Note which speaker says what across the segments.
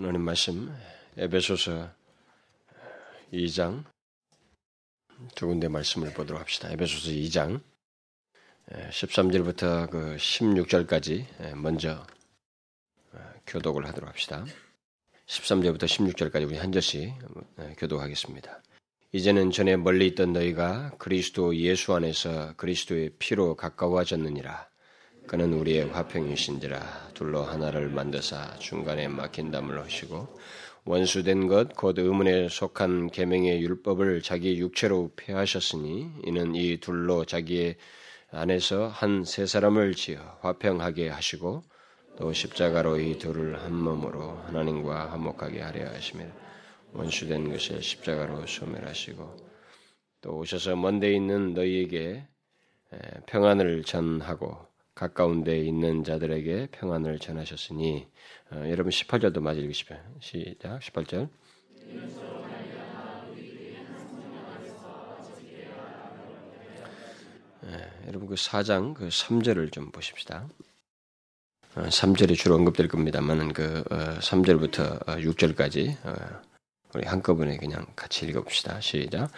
Speaker 1: 하나님 말씀 에베소서 2장 두 군데 말씀을 보도록 합시다. 에베소서 2장 13절부터 그 16절까지 먼저 교독을 하도록 합시다. 13절부터 16절까지 우리 한 절씩 교독하겠습니다. 이제는 전에 멀리 있던 너희가 그리스도 예수 안에서 그리스도의 피로 가까워졌느니라. 그는 우리의 화평이신지라 둘로 하나를 만드사 중간에 막힌 담을 하시고 원수된 것 곧 의문에 속한 계명의 율법을 자기 육체로 폐하셨으니 이는 이 둘로 자기의 안에서 한 세 사람을 지어 화평하게 하시고 또 십자가로 이 둘을 한 몸으로 하나님과 화목하게 하려 하시며 원수된 것을 십자가로 소멸하시고 또 오셔서 먼데 있는 너희에게 평안을 전하고 가까운 데 있는 자들에게 평안을 전하셨으니 어, 여러분 18절도 마저 읽으시죠. 시작 18절 예, 여러분 그 4장 그 3절을 좀 보십시다. 어, 3절이 주로 언급될 겁니다만은 그 어, 3절부터 6절까지 우리 한꺼번에 그냥 같이 읽어봅시다. 시작.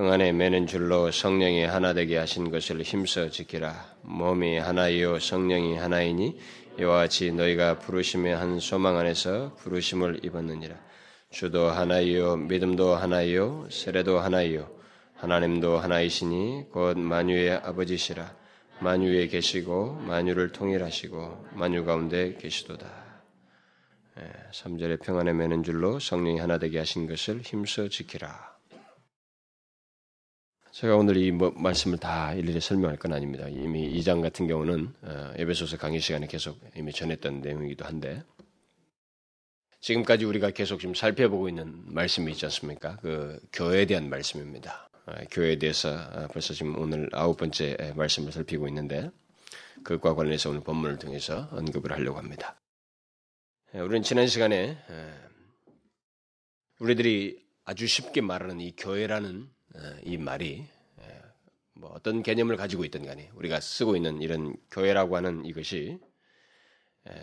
Speaker 1: 평안에 매는 줄로 성령이 하나 되게 하신 것을 힘써 지키라. 몸이 하나이요 성령이 하나이니 이와 같이 너희가 부르심의 한 소망 안에서 부르심을 입었느니라. 주도 하나이요 믿음도 하나이요 세례도 하나이요 하나님도 하나이시니 곧 만유의 아버지시라. 만유에 계시고 만유를 통일하시고 만유 가운데 계시도다. 3절에 예, 평안에 매는 줄로 성령이 하나 되게 하신 것을 힘써 지키라. 제가 오늘 이 뭐, 말씀을 다 일일이 설명할 건 아닙니다. 이미 2장 같은 경우는 어, 에베소서 강의 시간에 계속 이미 전했던 내용이기도 한데 지금까지 우리가 계속 지금 살펴보고 있는 말씀이 있지 않습니까? 그 교회에 대한 말씀입니다. 어, 교회에 대해서 어, 벌써 지금 오늘 아홉 번째 말씀을 살피고 있는데 그것과 관련해서 오늘 본문을 통해서 언급을 하려고 합니다. 예, 우리는 지난 시간에 예, 우리들이 아주 쉽게 말하는 이 교회라는 예, 이 말이 뭐 어떤 개념을 가지고 있든 간에 우리가 쓰고 있는 이런 교회라고 하는 이것이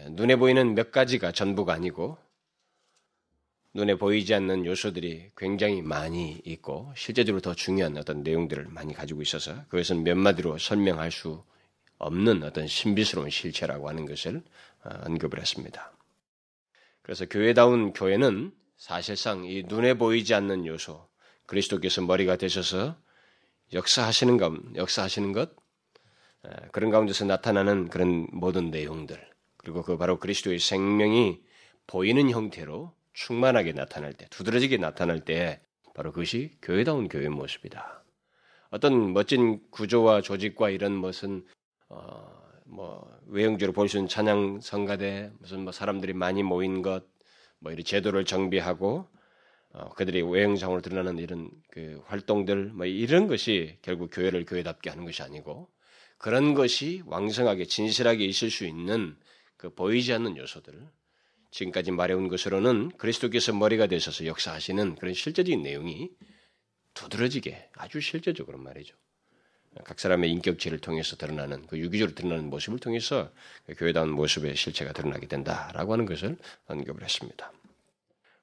Speaker 1: 눈에 보이는 몇 가지가 전부가 아니고 눈에 보이지 않는 요소들이 굉장히 많이 있고 실제적으로 더 중요한 어떤 내용들을 많이 가지고 있어서 그것은 몇 마디로 설명할 수 없는 어떤 신비스러운 실체라고 하는 것을 어, 언급을 했습니다. 그래서 교회다운 교회는 사실상 이 눈에 보이지 않는 요소, 그리스도께서 머리가 되셔서 역사하시는 것, 역사하시는 것, 그런 가운데서 나타나는 그런 모든 내용들, 그리고 그 바로 그리스도의 생명이 보이는 형태로 충만하게 나타날 때, 두드러지게 나타날 때, 바로 그것이 교회다운 교회의 모습이다. 어떤 멋진 구조와 조직과 이런 것은 어, 뭐 외형적으로 볼 수 있는 찬양 성가대 무슨 뭐 사람들이 많이 모인 것, 뭐 이런 제도를 정비하고 어, 그들이 외형상으로 드러나는 이런 그 활동들, 뭐 이런 것이 결국 교회를 교회답게 하는 것이 아니고 그런 것이 왕성하게 진실하게 있을 수 있는 그 보이지 않는 요소들 지금까지 말해온 것으로는 그리스도께서 머리가 되셔서 역사하시는 그런 실제적인 내용이 두드러지게 아주 실제적으로 말이죠. 각 사람의 인격체를 통해서 드러나는 그 유기적으로 드러나는 모습을 통해서 그 교회다운 모습의 실체가 드러나게 된다라고 하는 것을 언급을 했습니다.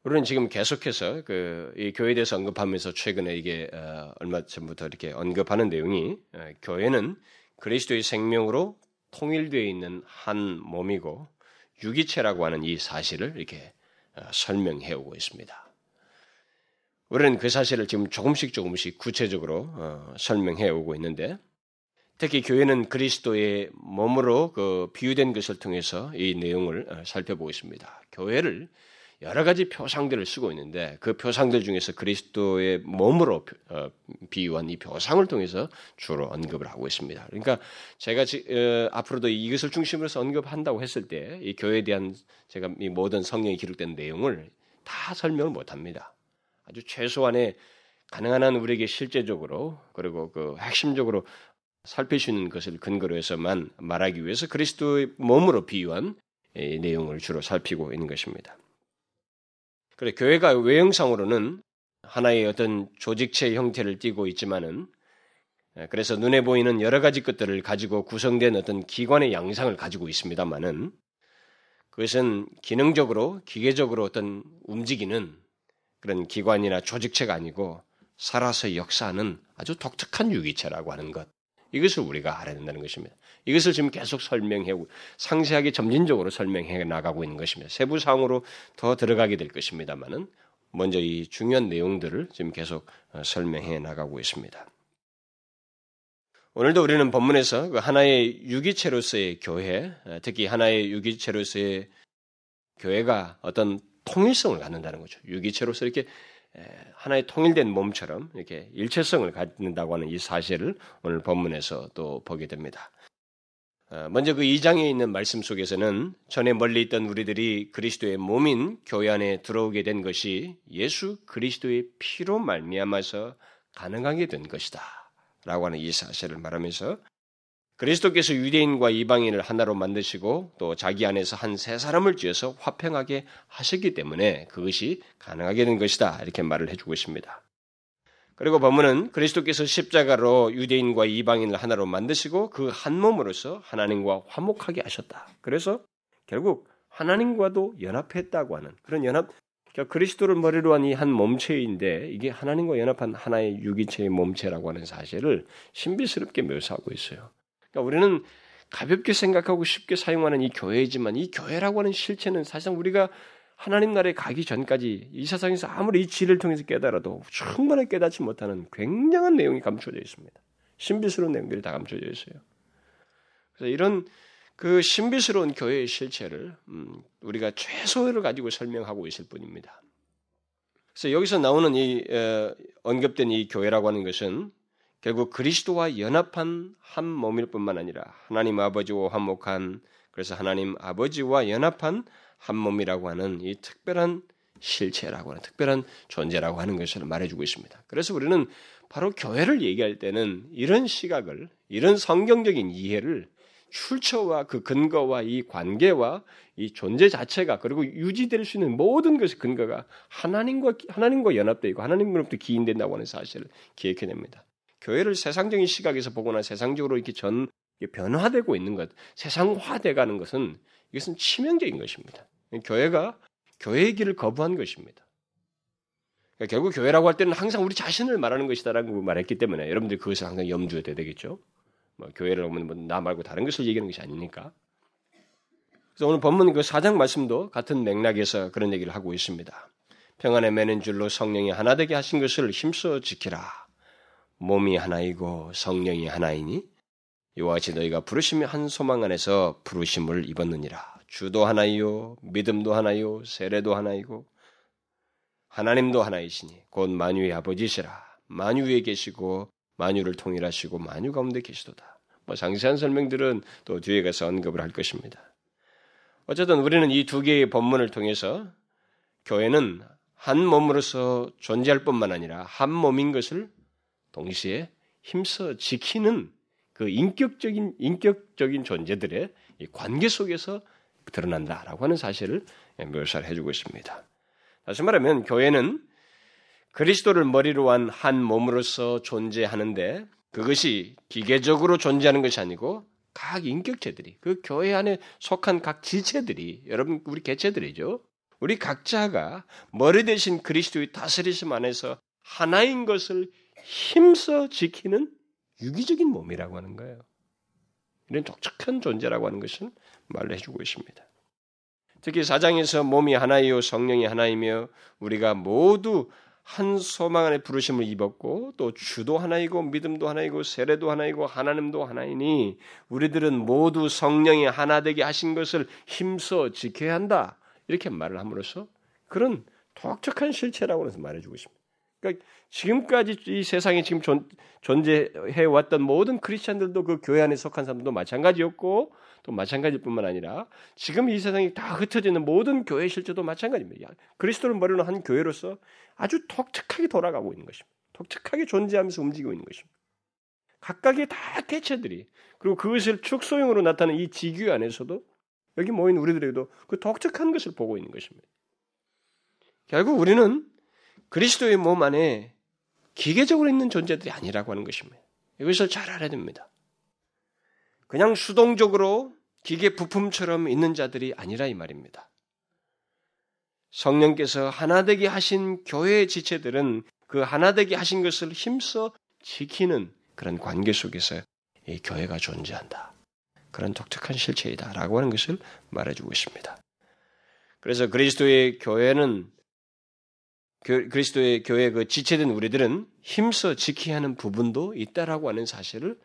Speaker 1: 우리는 지금 계속해서 그 이 교회에 대해서 언급하면서 최근에 이게 어, 얼마 전부터 이렇게 언급하는 내용이 어, 교회는 그리스도의 생명으로 통일되어 있는 한 몸이고 유기체라고 하는 이 사실을 이렇게 어, 설명해 오고 있습니다. 우리는 그 사실을 지금 조금씩 조금씩 구체적으로 어, 설명해 오고 있는데 특히 교회는 그리스도의 몸으로 그 비유된 것을 통해서 이 내용을 어, 살펴보고 있습니다. 교회를 여러 가지 표상들을 쓰고 있는데 그 표상들 중에서 그리스도의 몸으로 어, 비유한 이 표상을 통해서 주로 언급을 하고 있습니다. 그러니까 제가 지, 어, 앞으로도 이것을 중심으로 해서 언급한다고 했을 때 이 교회에 대한 제가 이 모든 성경에 기록된 내용을 다 설명을 못 합니다. 아주 최소한의 가능한 한 우리에게 실제적으로 그리고 그 핵심적으로 살필 수 있는 것을 근거로 해서만 말하기 위해서 그리스도의 몸으로 비유한 내용을 주로 살피고 있는 것입니다. 그래 교회가 외형상으로는 하나의 어떤 조직체 형태를 띠고 있지만은 그래서 눈에 보이는 여러 가지 것들을 가지고 구성된 어떤 기관의 양상을 가지고 있습니다만은 그것은 기능적으로 기계적으로 어떤 움직이는 그런 기관이나 조직체가 아니고 살아서 역사하는 아주 독특한 유기체라고 하는 것. 이것을 우리가 알아야 된다는 것입니다. 이것을 지금 계속 설명해 상세하게 점진적으로 설명해 나가고 있는 것입니다. 세부 사항으로 더 들어가게 될 것입니다만은 먼저 이 중요한 내용들을 지금 계속 어, 설명해 나가고 있습니다. 오늘도 우리는 본문에서 그 하나의 유기체로서의 교회, 어, 특히 하나의 유기체로서의 교회가 어떤 통일성을 갖는다는 거죠. 유기체로서 이렇게 하나의 통일된 몸처럼 이렇게 일체성을 갖는다고 하는 이 사실을 오늘 본문에서 또 보게 됩니다. 어, 먼저 그 2장에 있는 말씀 속에서는 전에 멀리 있던 우리들이 그리스도의 몸인 교회 안에 들어오게 된 것이 예수 그리스도의 피로 말미암아서 가능하게 된 것이다. 라고 하는 이 사실을 말하면서 그리스도께서 유대인과 이방인을 하나로 만드시고 또 자기 안에서 한 세 사람을 지어서 화평하게 하셨기 때문에 그것이 가능하게 된 것이다. 이렇게 말을 해주고 있습니다. 그리고 본문은 그리스도께서 십자가로 유대인과 이방인을 하나로 만드시고 그 한 몸으로서 하나님과 화목하게 하셨다. 그래서 결국 하나님과도 연합했다고 하는 그런 연합, 그러니까 그리스도를 머리로 한 이 한 몸체인데 이게 하나님과 연합한 하나의 유기체의 몸체라고 하는 사실을 신비스럽게 묘사하고 있어요. 그러니까 우리는 가볍게 생각하고 쉽게 사용하는 이 교회이지만 이 교회라고 하는 실체는 사실상 우리가 하나님 나라에 가기 전까지 이 세상에서 아무리 이 지를 통해서 깨달아도 충분히 깨닫지 못하는 굉장한 내용이 감춰져 있습니다. 신비스러운 내용들이 다 감춰져 있어요. 그래서 이런 그 신비스러운 교회의 실체를 음, 우리가 최소를 가지고 설명하고 있을 뿐입니다. 그래서 여기서 나오는 이 어, 언급된 이 교회라고 하는 것은 결국 그리스도와 연합한 한 몸일 뿐만 아니라 하나님 아버지와 화목한 그래서 하나님 아버지와 연합한 한 몸이라고 하는 이 특별한 실체라고 하는 특별한 존재라고 하는 것을 말해주고 있습니다. 그래서 우리는 바로 교회를 얘기할 때는 이런 시각을 이런 성경적인 이해를 출처와 그 근거와 이 관계와 이 존재 자체가 그리고 유지될 수 있는 모든 것의 근거가 하나님과 하나님과 연합되어 있고 하나님으로부터 기인된다고 하는 사실을 기억해냅니다. 교회를 세상적인 시각에서 보거나 세상적으로 이렇게 전 변화되고 있는 것, 세상화돼가는 것은 이것은 치명적인 것입니다. 교회가 교회의 길을 거부한 것입니다. 그러니까 결국 교회라고 할 때는 항상 우리 자신을 말하는 것이다라고 말했기 때문에 여러분들이 그것을 항상 염두에 둬야 되겠죠. 뭐 교회를 보면 뭐나 말고 다른 것을 얘기하는 것이 아니니까. 그래서 오늘 본문 그 사장 말씀도 같은 맥락에서 그런 얘기를 하고 있습니다. 평안에 매는 줄로 성령이 하나 되게 하신 것을 힘써 지키라. 몸이 하나이고 성령이 하나이니 이와 같이 너희가 부르심이 한 소망 안에서 부르심을 입었느니라. 주도 하나이요, 믿음도 하나요, 세례도 하나이고 하나님도 하나이시니 곧 만유의 아버지시라. 만유에 계시고 만유를 통일하시고 만유 가운데 계시도다. 뭐 상세한 설명들은 또 뒤에 가서 언급을 할 것입니다. 어쨌든 우리는 이 두 개의 본문을 통해서 교회는 한 몸으로서 존재할 뿐만 아니라 한 몸인 것을 동시에 힘써 지키는 그 인격적인 인격적인 존재들의 관계 속에서 드러난다라고 하는 사실을 묘사를 해주고 있습니다. 다시 말하면 교회는 그리스도를 머리로 한 한 몸으로서 존재하는데 그것이 기계적으로 존재하는 것이 아니고 각 인격체들이 그 교회 안에 속한 각 지체들이 여러분 우리 개체들이죠. 우리 각자가 머리 대신 그리스도의 다스리심 안에서 하나인 것을 힘써 지키는 유기적인 몸이라고 하는 거예요. 이런 독특한 존재라고 하는 것을 말을 해주고 있습니다. 특히 사장에서 몸이 하나이요 성령이 하나이며 우리가 모두 한 소망 안에 부르심을 입었고 또 주도 하나이고 믿음도 하나이고 세례도 하나이고 하나님도 하나이니 우리들은 모두 성령이 하나 되게 하신 것을 힘써 지켜야 한다. 이렇게 말을 함으로써 그런 독특한 실체라고 해서 말해주고 있습니다. 그러니까 지금까지 이 세상에 지금 존, 존재해 왔던 모든 크리스천들도 그 교회 안에 속한 사람도 마찬가지였고 또 마찬가지일 뿐만 아니라 지금 이 세상이 다 흩어지는 모든 교회 실체도 마찬가지입니다. 그리스도를 머리로 한 교회로서 아주 독특하게 돌아가고 있는 것입니다. 독특하게 존재하면서 움직이고 있는 것입니다. 각각의 다 개체들이 그리고 그것을 축소형으로 나타나는 이 지교회 안에서도 여기 모인 우리들에게도 그 독특한 것을 보고 있는 것입니다. 결국 우리는 그리스도의 몸 안에 기계적으로 있는 존재들이 아니라고 하는 것입니다. 이것을 잘 알아야 됩니다. 그냥 수동적으로 기계 부품처럼 있는 자들이 아니라 이 말입니다. 성령께서 하나되게 하신 교회의 지체들은 그 하나되게 하신 것을 힘써 지키는 그런 관계 속에서 이 교회가 존재한다. 그런 독특한 실체이다라고 하는 것을 말해주고 있습니다. 그래서 그리스도의 교회는 그리스도의 교회 그 지체된 우리들은 힘써 지켜야 하는 부분도 있다라고 하는 사실을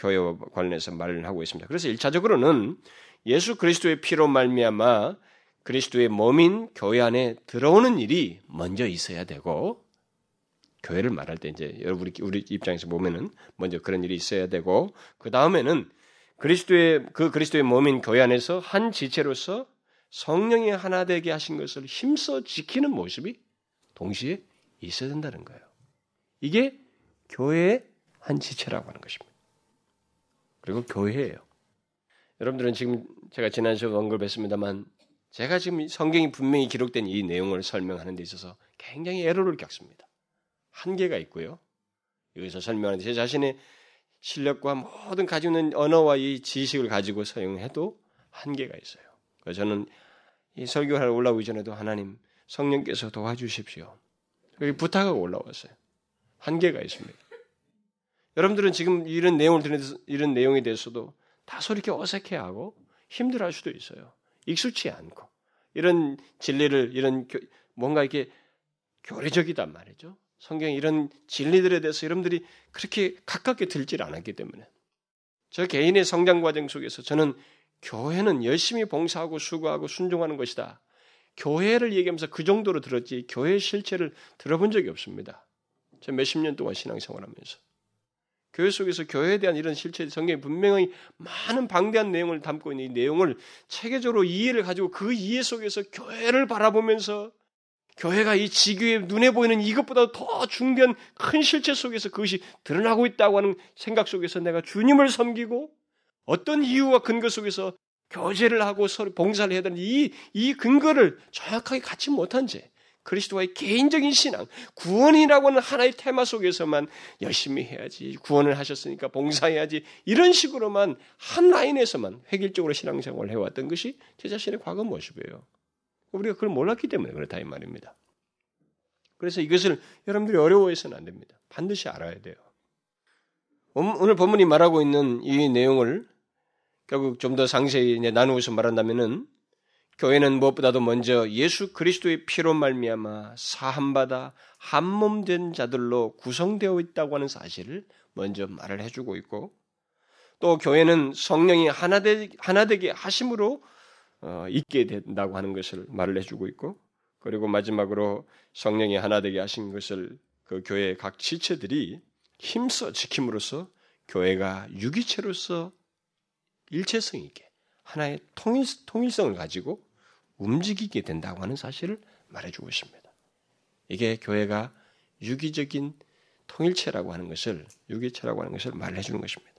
Speaker 1: 교회와 관련해서 말을 하고 있습니다. 그래서 일차적으로는 예수 그리스도의 피로 말미암아 그리스도의 몸인 교회 안에 들어오는 일이 먼저 있어야 되고 교회를 말할 때 이제 여러분 우리 입장에서 보면은 먼저 그런 일이 있어야 되고 그 다음에는 그리스도의 그 그리스도의 몸인 교회 안에서 한 지체로서 성령이 하나 되게 하신 것을 힘써 지키는 모습이 동시에 있어야 된다는 거예요. 이게 교회의 한 지체라고 하는 것입니다. 그리고 교회예요. 여러분들은 지금 제가 지난 시간에 언급했습니다만 제가 지금 성경이 분명히 기록된 이 내용을 설명하는 데 있어서 굉장히 애로를 겪습니다. 한계가 있고요. 여기서 설명하는 제 자신의 실력과 모든 가지고 있는 언어와 이 지식을 가지고 사용해도 한계가 있어요. 그래서 저는 이 설교하러 올라오기 전에도 하나님 성령께서 도와주십시오. 여기 부탁하고 올라왔어요. 한계가 있습니다. 여러분들은 지금 이런 내용을 들으 이런 내용에 대해서도 다소 이렇게 어색해하고 힘들어할 수도 있어요. 익숙치 않고 이런 진리를 이런 뭔가 이렇게 교리적이단 말이죠. 성경 이런 진리들에 대해서 여러분들이 그렇게 가깝게 들질 않았기 때문에 저 개인의 성장 과정 속에서 저는 교회는 열심히 봉사하고 수고하고 순종하는 것이다. 교회를 얘기하면서 그 정도로 들었지 교회 실체를 들어본 적이 없습니다. 저 몇십 년 동안 신앙생활하면서 교회 속에서 교회에 대한 이런 실체 성경이 분명히 많은 방대한 내용을 담고 있는 이 내용을 체계적으로 이해를 가지고 그 이해 속에서 교회를 바라보면서 교회가 이 지교의 눈에 보이는 이것보다 더 중대한 큰 실체 속에서 그것이 드러나고 있다고 하는 생각 속에서 내가 주님을 섬기고 어떤 이유와 근거 속에서 교제를 하고 서로 봉사를 해야 되는 이, 이 근거를 정확하게 갖지 못한 채 그리스도와의 개인적인 신앙, 구원이라고 하는 하나의 테마 속에서만 열심히 해야지, 구원을 하셨으니까 봉사해야지, 이런 식으로만 한 라인에서만 획일적으로 신앙생활을 해왔던 것이 제 자신의 과거 모습이에요. 우리가 그걸 몰랐기 때문에 그렇다 이 말입니다. 그래서 이것을 여러분들이 어려워해서는 안 됩니다. 반드시 알아야 돼요. 오늘 본문이 말하고 있는 이 내용을 결국 좀 더 상세히 나누어서 말한다면은 교회는 무엇보다도 먼저 예수 그리스도의 피로 말미암아 사함받아 한 몸 된 자들로 구성되어 있다고 하는 사실을 먼저 말을 해주고 있고 또 교회는 성령이 하나, 되, 하나 되게 하심으로 어, 있게 된다고 하는 것을 말을 해주고 있고 그리고 마지막으로 성령이 하나 되게 하신 것을 그 교회의 각 지체들이 힘써 지킴으로써 교회가 유기체로서 일체성 있게 하나의 통일, 통일성을 가지고 움직이게 된다고 하는 사실을 말해주고 있습니다. 이게 교회가 유기적인 통일체라고 하는 것을 유기체라고 하는 것을 말해주는 것입니다.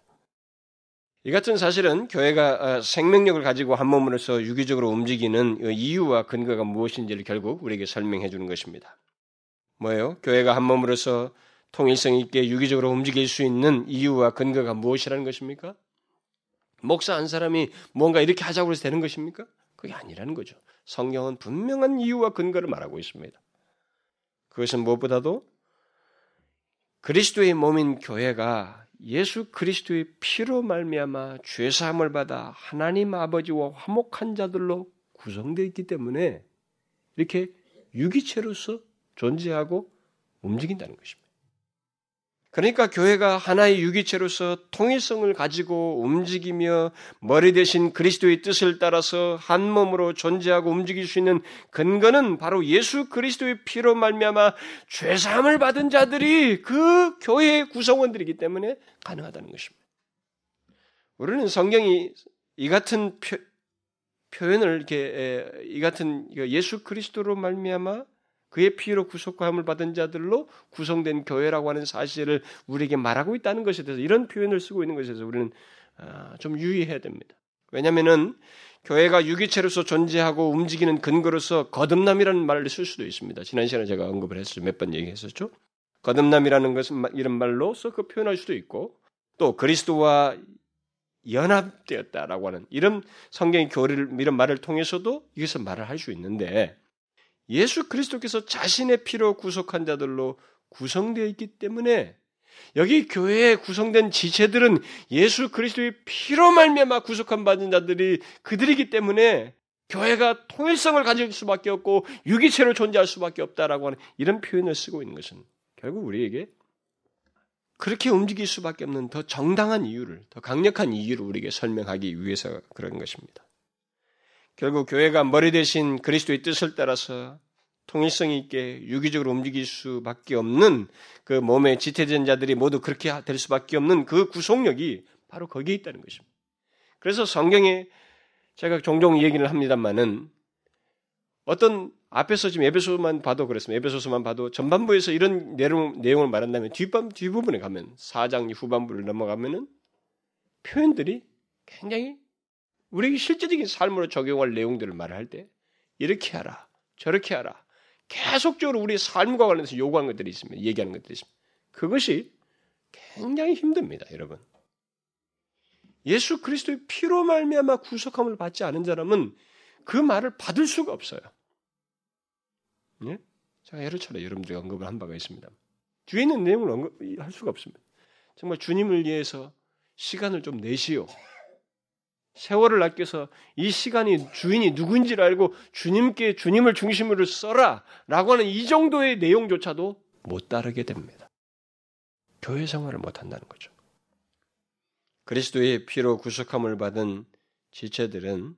Speaker 1: 이 같은 사실은 교회가 어, 생명력을 가지고 한 몸으로서 유기적으로 움직이는 그 이유와 근거가 무엇인지를 결국 우리에게 설명해 주는 것입니다. 뭐예요? 교회가 한 몸으로서 통일성 있게 유기적으로 움직일 수 있는 이유와 근거가 무엇이라는 것입니까? 목사 한 사람이 뭔가 이렇게 하자고 해서 되는 것입니까? 그게 아니라는 거죠. 성경은 분명한 이유와 근거를 말하고 있습니다. 그것은 무엇보다도 그리스도의 몸인 교회가 예수 그리스도의 피로 말미암아 죄 사함을 받아 하나님 아버지와 화목한 자들로 구성되어 있기 때문에 이렇게 유기체로서 존재하고 움직인다는 것입니다. 그러니까 교회가 하나의 유기체로서 통일성을 가지고 움직이며 머리 대신 그리스도의 뜻을 따라서 한 몸으로 존재하고 움직일 수 있는 근거는 바로 예수 그리스도의 피로 말미암아 죄 사함을 받은 자들이 그 교회의 구성원들이기 때문에 가능하다는 것입니다. 우리는 성경이 이 같은 표, 현을 이렇게 이 같은 예수 그리스도로 말미암아 그의 피로 구속함을 받은 자들로 구성된 교회라고 하는 사실을 우리에게 말하고 있다는 것에 대해서 이런 표현을 쓰고 있는 것에 대해서 우리는 아, 좀 유의해야 됩니다. 왜냐하면은 교회가 유기체로서 존재하고 움직이는 근거로서 거듭남이라는 말을 쓸 수도 있습니다. 지난 시간에 제가 언급을 했었죠. 몇번 얘기했었죠. 거듭남이라는 것은 이런 말로서 그 표현할 수도 있고 또 그리스도와 연합되었다라고 하는 이런 성경의 교리를 이런 말을 통해서도 이것을 말을 할 수 있는데 예수 그리스도께서 자신의 피로 구속한 자들로 구성되어 있기 때문에 여기 교회에 구성된 지체들은 예수 그리스도의 피로 말미암아 구속한 받은 자들이 그들이기 때문에 교회가 통일성을 가질 수밖에 없고 유기체로 존재할 수밖에 없다라고 하는 이런 표현을 쓰고 있는 것은 결국 우리에게 그렇게 움직일 수밖에 없는 더 정당한 이유를, 더 강력한 이유를 우리에게 설명하기 위해서 그런 것입니다. 결국 교회가 머리 대신 그리스도의 뜻을 따라서 통일성 있게 유기적으로 움직일 수밖에 없는 그 몸의 지태된 자들이 모두 그렇게 될 수밖에 없는 그 구속력이 바로 거기에 있다는 것입니다. 그래서 성경에 제가 종종 얘기를 합니다만은 어떤 앞에서 지금 에베소만 봐도 그렇습니다. 에베소서만 봐도 전반부에서 이런 내용, 내용을 말한다면 뒷반, 뒷부분에 가면 사장 후반부를 넘어가면은 표현들이 굉장히 우리에게 실제적인 삶으로 적용할 내용들을 말할 때 이렇게 하라, 저렇게 하라. 계속적으로 우리의 삶과 관련해서 요구하는 것들이 있습니다. 얘기하는 것들이 있습니다. 그것이 굉장히 힘듭니다, 여러분. 예수 그리스도의 피로 말미암아 구속함을 받지 않은 사람은 그 말을 받을 수가 없어요. 예? 제가 여러 차례 여러분들이 언급을 한 바가 있습니다. 뒤에 있는 내용을 언급할 수가 없습니다. 정말 주님을 위해서 시간을 좀 내시오. 세월을 아껴서 이 시간이 주인이 누구인지를 알고 주님께 주님을 중심으로 써라 라고 하는 이 정도의 내용조차도 못 따르게 됩니다. 교회 생활을 못 한다는 거죠. 그리스도의 피로 구속함을 받은 지체들은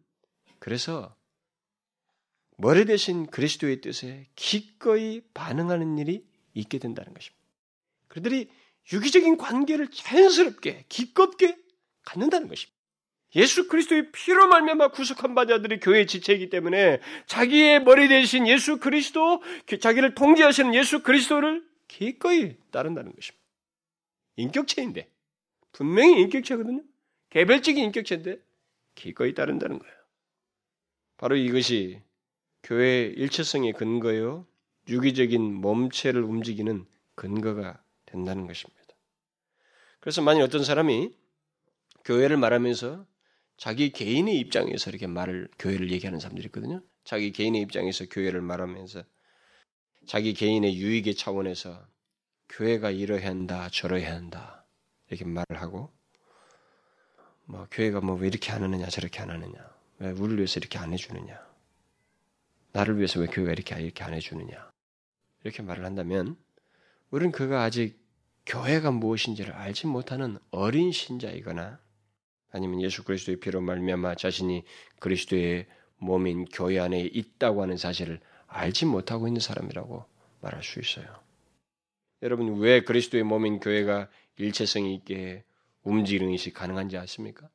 Speaker 1: 그래서 머리 대신 그리스도의 뜻에 기꺼이 반응하는 일이 있게 된다는 것입니다. 그들이 유기적인 관계를 자연스럽게 기껍게 갖는다는 것입니다. 예수 그리스도의 피로 말미암아 구속한 바자들이 교회 지체이기 때문에 자기의 머리 대신 예수 그리스도, 자기를 통제하시는 예수 그리스도를 기꺼이 따른다는 것입니다. 인격체인데 분명히 인격체거든요. 개별적인 인격체인데 기꺼이 따른다는 거예요. 바로 이것이 교회의 일체성의 근거요, 유기적인 몸체를 움직이는 근거가 된다는 것입니다. 그래서 만약 어떤 사람이 교회를 말하면서 자기 개인의 입장에서 이렇게 말을 교회를 얘기하는 사람들이 있거든요. 자기 개인의 입장에서 교회를 말하면서 자기 개인의 유익의 차원에서 교회가 이러해야 한다, 저러해야 한다 이렇게 말을 하고 뭐 교회가 뭐 왜 이렇게 안 하느냐, 저렇게 안 하느냐, 왜 우리를 위해서 이렇게 안 해주느냐, 나를 위해서 왜 교회가 이렇게 이렇게 안 해주느냐 이렇게 말을 한다면 우리는 그가 아직 교회가 무엇인지를 알지 못하는 어린 신자이거나 아니면 예수 그리스도의 피로 말미암아 자신이 그리스도의 몸인 교회 안에 있다고 하는 사실을 알지 못하고 있는 사람이라고 말할 수 있어요. 여러분 왜 그리스도의 몸인 교회가 일체성이 있게 움직이는 것이 가능한지 아십니까?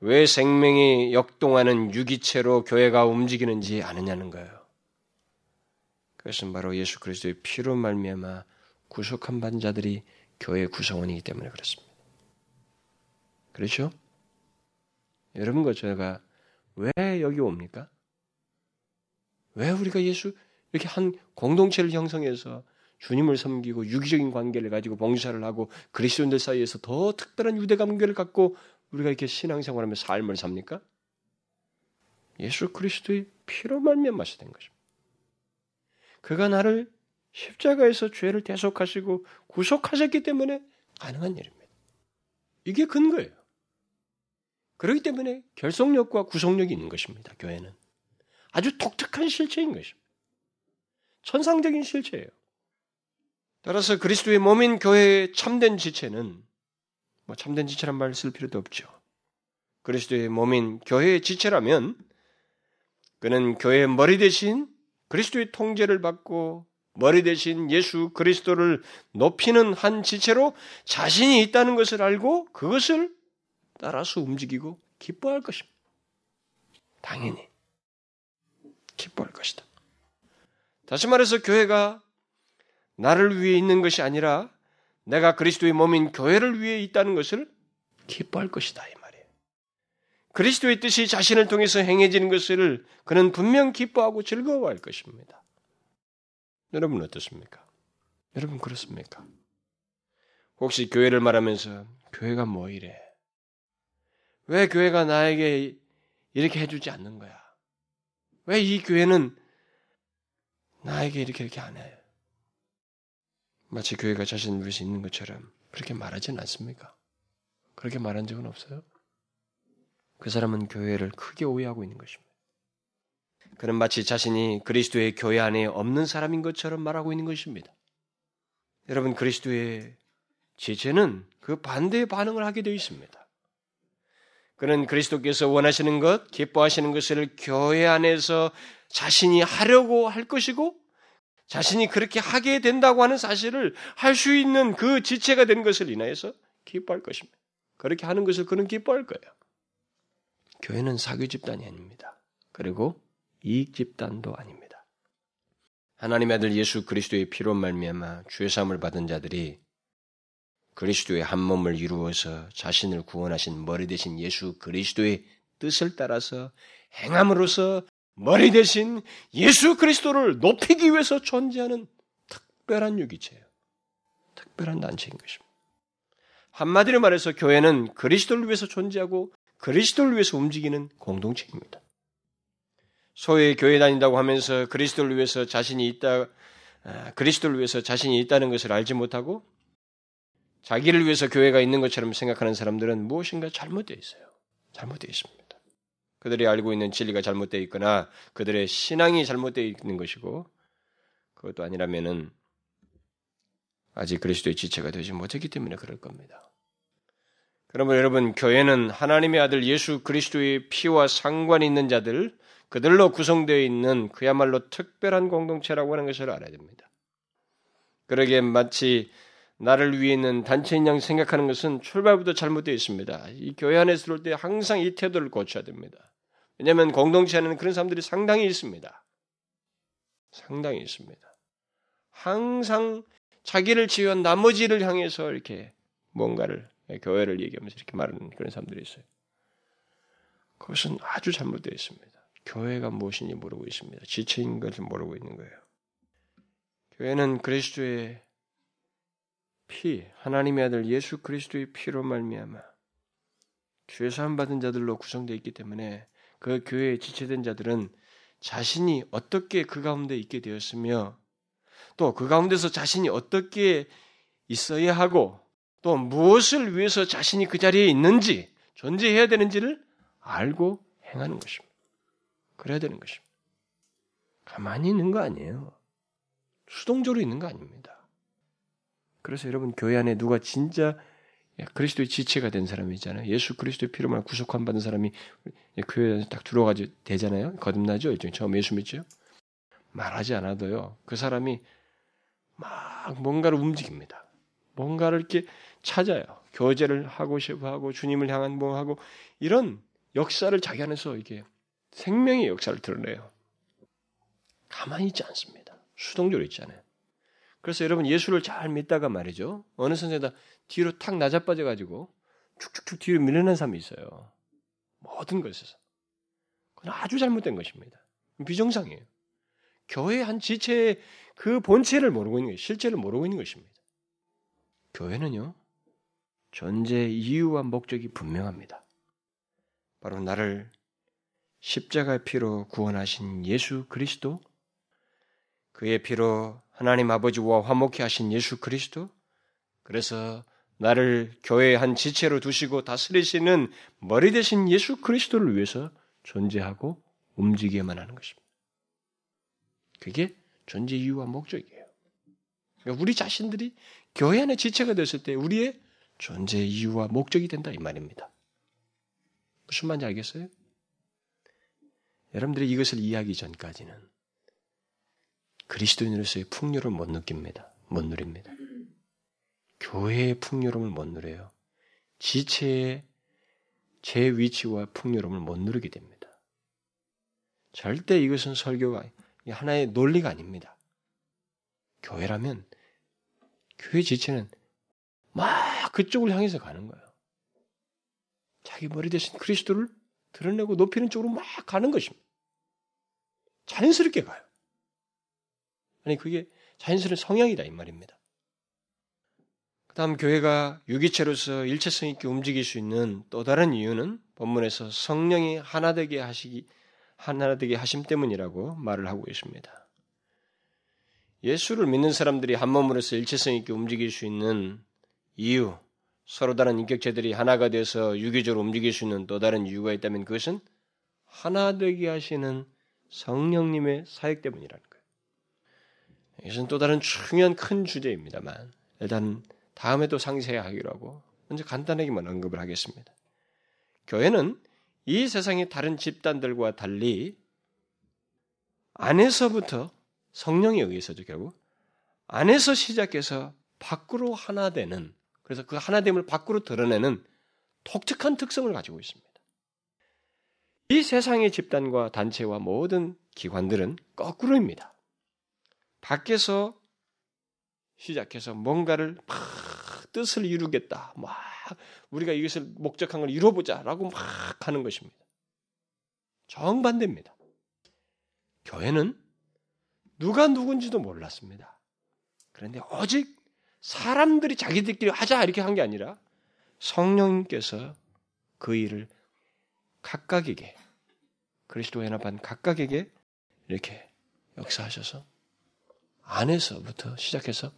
Speaker 1: 왜 생명이 역동하는 유기체로 교회가 움직이는지 아느냐는 거예요. 그것은 바로 예수 그리스도의 피로 말미암아 구속한 반 자들이 교회 구성원이기 때문에 그렇습니다. 그렇죠? 여러분과 제가 왜 여기 옵니까? 왜 우리가 예수 이렇게 한 공동체를 형성해서 주님을 섬기고 유기적인 관계를 가지고 봉사를 하고 그리스도인들 사이에서 더 특별한 유대 관계를 갖고 우리가 이렇게 신앙생활하며 삶을 삽니까? 예수 그리스도의 피로 말미암아서 된 것입니다. 그가 나를 십자가에서 죄를 대속하시고 구속하셨기 때문에 가능한 일입니다. 이게 근거예요. 그렇기 때문에 결속력과 구속력이 있는 것입니다. 교회는 아주 독특한 실체인 것입니다. 천상적인 실체예요. 따라서 그리스도의 몸인 교회의 참된 지체는 뭐 참된 지체란 말 쓸 필요도 없죠. 그리스도의 몸인 교회의 지체라면 그는 교회의 머리 대신 그리스도의 통제를 받고 머리 대신 예수 그리스도를 높이는 한 지체로 자신이 있다는 것을 알고 그것을 따라서 움직이고 기뻐할 것입니다. 당연히 기뻐할 것이다. 다시 말해서 교회가 나를 위해 있는 것이 아니라 내가 그리스도의 몸인 교회를 위해 있다는 것을 기뻐할 것이다 이 말이에요. 그리스도의 뜻이 자신을 통해서 행해지는 것을 그는 분명 기뻐하고 즐거워할 것입니다. 여러분 어떻습니까? 여러분 그렇습니까? 혹시 교회를 말하면서 교회가 뭐 이래? 왜 교회가 나에게 이렇게 해주지 않는 거야? 왜 이 교회는 나에게 이렇게 이렇게 안 해요? 마치 교회가 자신 위해서 있는 것처럼 그렇게 말하지는 않습니까? 그렇게 말한 적은 없어요? 그 사람은 교회를 크게 오해하고 있는 것입니다. 그는 마치 자신이 그리스도의 교회 안에 없는 사람인 것처럼 말하고 있는 것입니다. 여러분, 그리스도의 지체는 그 반대의 반응을 하게 되어 있습니다. 그는 그리스도께서 원하시는 것, 기뻐하시는 것을 교회 안에서 자신이 하려고 할 것이고, 자신이 그렇게 하게 된다고 하는 사실을 할 수 있는 그 지체가 된 것을 인하여서 기뻐할 것입니다. 그렇게 하는 것을 그는 기뻐할 거예요. 교회는 사교 집단이 아닙니다. 그리고 이익 집단도 아닙니다. 하나님의 아들 예수 그리스도의 피로 말미암아 죄 사함을 받은 자들이 그리스도의 한 몸을 이루어서 자신을 구원하신 머리 대신 예수 그리스도의 뜻을 따라서 행함으로써 머리 대신 예수 그리스도를 높이기 위해서 존재하는 특별한 유기체예요. 특별한 단체인 것입니다. 한마디로 말해서 교회는 그리스도를 위해서 존재하고 그리스도를 위해서 움직이는 공동체입니다. 소위 교회 다닌다고 하면서 그리스도를 위해서 자신이 있다, 아, 그리스도를 위해서 자신이 있다는 것을 알지 못하고 자기를 위해서 교회가 있는 것처럼 생각하는 사람들은 무엇인가 잘못되어 있어요. 잘못되어 있습니다. 그들이 알고 있는 진리가 잘못되어 있거나 그들의 신앙이 잘못되어 있는 것이고 그것도 아니라면은 아직 그리스도의 지체가 되지 못했기 때문에 그럴 겁니다. 그러면 여러분 교회는 하나님의 아들 예수 그리스도의 피와 상관이 있는 자들 그들로 구성되어 있는 그야말로 특별한 공동체라고 하는 것을 알아야 됩니다. 그러기에 마치 나를 위해 있는 단체인 양 생각하는 것은 출발부터 잘못되어 있습니다. 이 교회 안에 들어올 때 항상 이 태도를 고쳐야 됩니다. 왜냐하면 공동체 안에는 그런 사람들이 상당히 있습니다. 상당히 있습니다. 항상 자기를 지원 나머지를 향해서 이렇게 뭔가를 교회를 얘기하면서 이렇게 말하는 그런 사람들이 있어요. 그것은 아주 잘못되어 있습니다. 교회가 무엇인지 모르고 있습니다. 지체인 것을 모르고 있는 거예요. 교회는 그리스도의 피, 하나님의 아들 예수 그리스도의 피로 말미암아 죄 사함 받은 자들로 구성되어 있기 때문에 그 교회에 지체된 자들은 자신이 어떻게 그 가운데 있게 되었으며 또 그 가운데서 자신이 어떻게 있어야 하고 또 무엇을 위해서 자신이 그 자리에 있는지 존재해야 되는지를 알고 행하는 것입니다. 그래야 되는 것입니다. 가만히 있는 거 아니에요. 수동적으로 있는 거 아닙니다. 그래서 여러분 교회 안에 누가 진짜 그리스도의 지체가 된 사람이 있잖아요. 예수 그리스도의 피로만 구속한 받은 사람이 교회 안에 딱 들어가지 되잖아요. 거듭나죠. 일종 처음 예수 믿죠. 말하지 않아도요. 그 사람이 막 뭔가를 움직입니다. 뭔가를 이렇게 찾아요. 교제를 하고 싶어 하고 주님을 향한 뭐 하고 이런 역사를 자기 안에서 이게 생명의 역사를 드러내요. 가만히 있지 않습니다. 수동적으로 있잖아요. 그래서 여러분 예수를 잘 믿다가 말이죠. 어느 선생다 뒤로 탁 낮아빠져 가지고 축축축 뒤로 밀려난 사람이 있어요. 모든 것에서. 그건 아주 잘못된 것입니다. 비정상이에요. 교회 한 지체의 그 본체를 모르고 있는 거예요. 실제를 모르고 있는 것입니다. 교회는요. 존재 이유와 목적이 분명합니다. 바로 나를 십자가의 피로 구원하신 예수 그리스도, 그의 피로 하나님 아버지와 화목케 하신 예수 그리스도, 그래서 나를 교회의 한 지체로 두시고 다스리시는 머리 대신 예수 그리스도를 위해서 존재하고 움직여야만 하는 것입니다. 그게 존재 이유와 목적이에요. 그러니까 우리 자신들이 교회 안에 지체가 됐을 때 우리의 존재 이유와 목적이 된다 이 말입니다. 무슨 말인지 알겠어요? 여러분들이 이것을 이해하기 전까지는 그리스도인으로서의 풍요를 못 느낍니다. 못 누립니다. 교회의 풍요로움을 못 누려요. 지체의 제 위치와 풍요로움을 못 누리게 됩니다. 절대 이것은 설교가 하나의 논리가 아닙니다. 교회라면 교회 지체는 막 그쪽을 향해서 가는 거예요. 자기 머리 대신 그리스도를 드러내고 높이는 쪽으로 막 가는 것입니다. 자연스럽게 가요. 아니, 그게 자연스러운 성향이다, 이 말입니다. 그 다음 교회가 유기체로서 일체성 있게 움직일 수 있는 또 다른 이유는 본문에서 성령이 하나 되게 하시기 하나 되게 하심 때문이라고 말을 하고 있습니다. 예수를 믿는 사람들이 한 몸으로서 일체성 있게 움직일 수 있는 이유, 서로 다른 인격체들이 하나가 되어서 유기적으로 움직일 수 있는 또 다른 이유가 있다면 그것은 하나 되게 하시는 성령님의 사역 때문이라는. 이것은 또 다른 중요한 큰 주제입니다만 일단 다음에도 상세히 하기로 하고 먼저 간단하게만 언급을 하겠습니다. 교회는 이 세상의 다른 집단들과 달리 안에서부터 성령에 의해서죠 결국 안에서 시작해서 밖으로 하나 되는 그래서 그 하나됨을 밖으로 드러내는 독특한 특성을 가지고 있습니다. 이 세상의 집단과 단체와 모든 기관들은 거꾸로입니다. 밖에서 시작해서 뭔가를 막 뜻을 이루겠다. 막 우리가 이것을 목적한 걸 이루어보자라고 막 하는 것입니다. 정반대입니다. 교회는 누가 누군지도 몰랐습니다. 그런데 오직 사람들이 자기들끼리 하자 이렇게 한 게 아니라 성령님께서 그 일을 각각에게 그리스도 연합한 각각에게 이렇게 역사하셔서 안에서부터 시작해서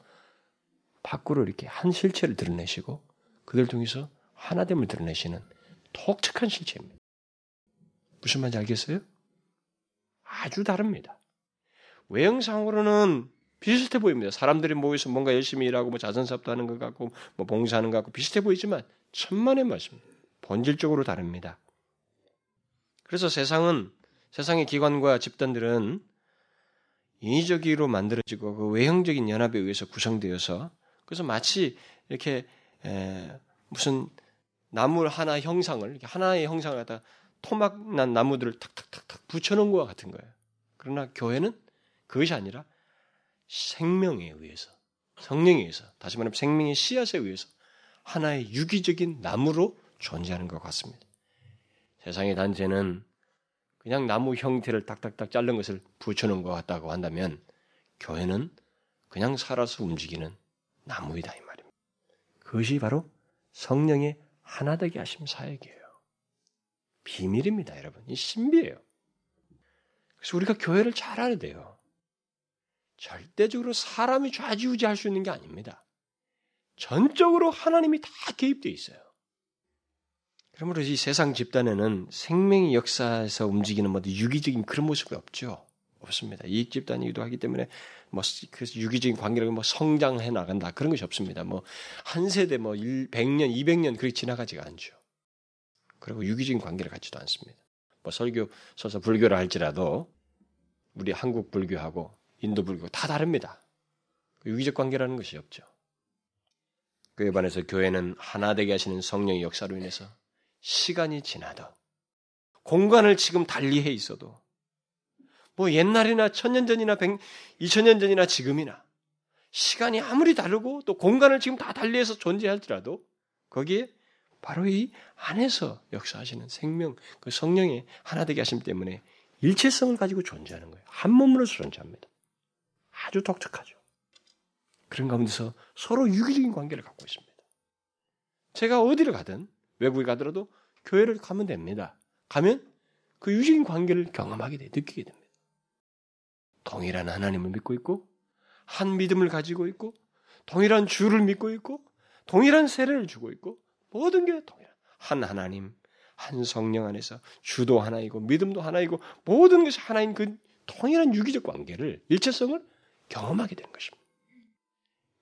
Speaker 1: 밖으로 이렇게 한 실체를 드러내시고 그들 통해서 하나됨을 드러내시는 독특한 실체입니다. 무슨 말인지 알겠어요? 아주 다릅니다. 외형상으로는 비슷해 보입니다. 사람들이 모여서 뭔가 열심히 일하고 뭐 자선사업도 하는 것 같고 뭐 봉사하는 것 같고 비슷해 보이지만 천만의 말씀. 본질적으로 다릅니다. 그래서 세상은 세상의 기관과 집단들은 인위적으로 만들어지고 그 외형적인 연합에 의해서 구성되어서 그래서 마치 이렇게 무슨 나무 하나 형상을 하나의 형상을 갖다 토막난 나무들을 탁탁탁탁 붙여놓은 것 같은 거예요. 그러나 교회는 그것이 아니라 생명에 의해서 성령에 의해서 다시 말하면 생명의 씨앗에 의해서 하나의 유기적인 나무로 존재하는 것 같습니다. 세상의 단체는 그냥 나무 형태를 딱딱딱 자른 것을 붙여놓은 것 같다고 한다면 교회는 그냥 살아서 움직이는 나무이다 이 말입니다. 그것이 바로 성령의 하나 되게 하심 사역이에요. 비밀입니다, 여러분. 이 신비예요. 그래서 우리가 교회를 잘 알아야 돼요. 절대적으로 사람이 좌지우지할 수 있는 게 아닙니다. 전적으로 하나님이 다 개입되어 있어요. 그러므로 이 세상 집단에는 생명의 역사에서 움직이는 뭐 유기적인 그런 모습이 없죠. 없습니다. 이익 집단이기도 하기 때문에 뭐 그래서 유기적인 관계를 뭐 성장해 나간다 그런 것이 없습니다. 뭐 한 세대 뭐 100년, 200년 그렇게 지나가지가 않죠. 그리고 유기적인 관계를 갖지도 않습니다. 뭐 설교 서서 불교를 할지라도 우리 한국 불교하고 인도 불교 다 다릅니다. 유기적 관계라는 것이 없죠. 그에 반해서 교회는 하나 되게 하시는 성령의 역사로 인해서 시간이 지나도 공간을 지금 달리해 있어도 뭐 옛날이나 천년 전이나 백, 이천 년 전이나 지금이나 시간이 아무리 다르고 또 공간을 지금 다 달리해서 존재할지라도 거기에 바로 이 안에서 역사하시는 생명, 그 성령의 하나 되게 하심 때문에 일체성을 가지고 존재하는 거예요. 한 몸으로서 존재합니다. 아주 독특하죠. 그런 가운데서 서로 유기적인 관계를 갖고 있습니다. 제가 어디를 가든 외국에 가더라도 교회를 가면 됩니다. 가면 그 유기적인 관계를 경험하게 돼, 느끼게 됩니다. 동일한 하나님을 믿고 있고 한 믿음을 가지고 있고 동일한 주를 믿고 있고 동일한 세례를 주고 있고 모든 게 동일한 한 하나님, 한 성령 안에서 주도 하나이고 믿음도 하나이고 모든 것이 하나인 그 동일한 유기적 관계를 일체성을 경험하게 된 것입니다.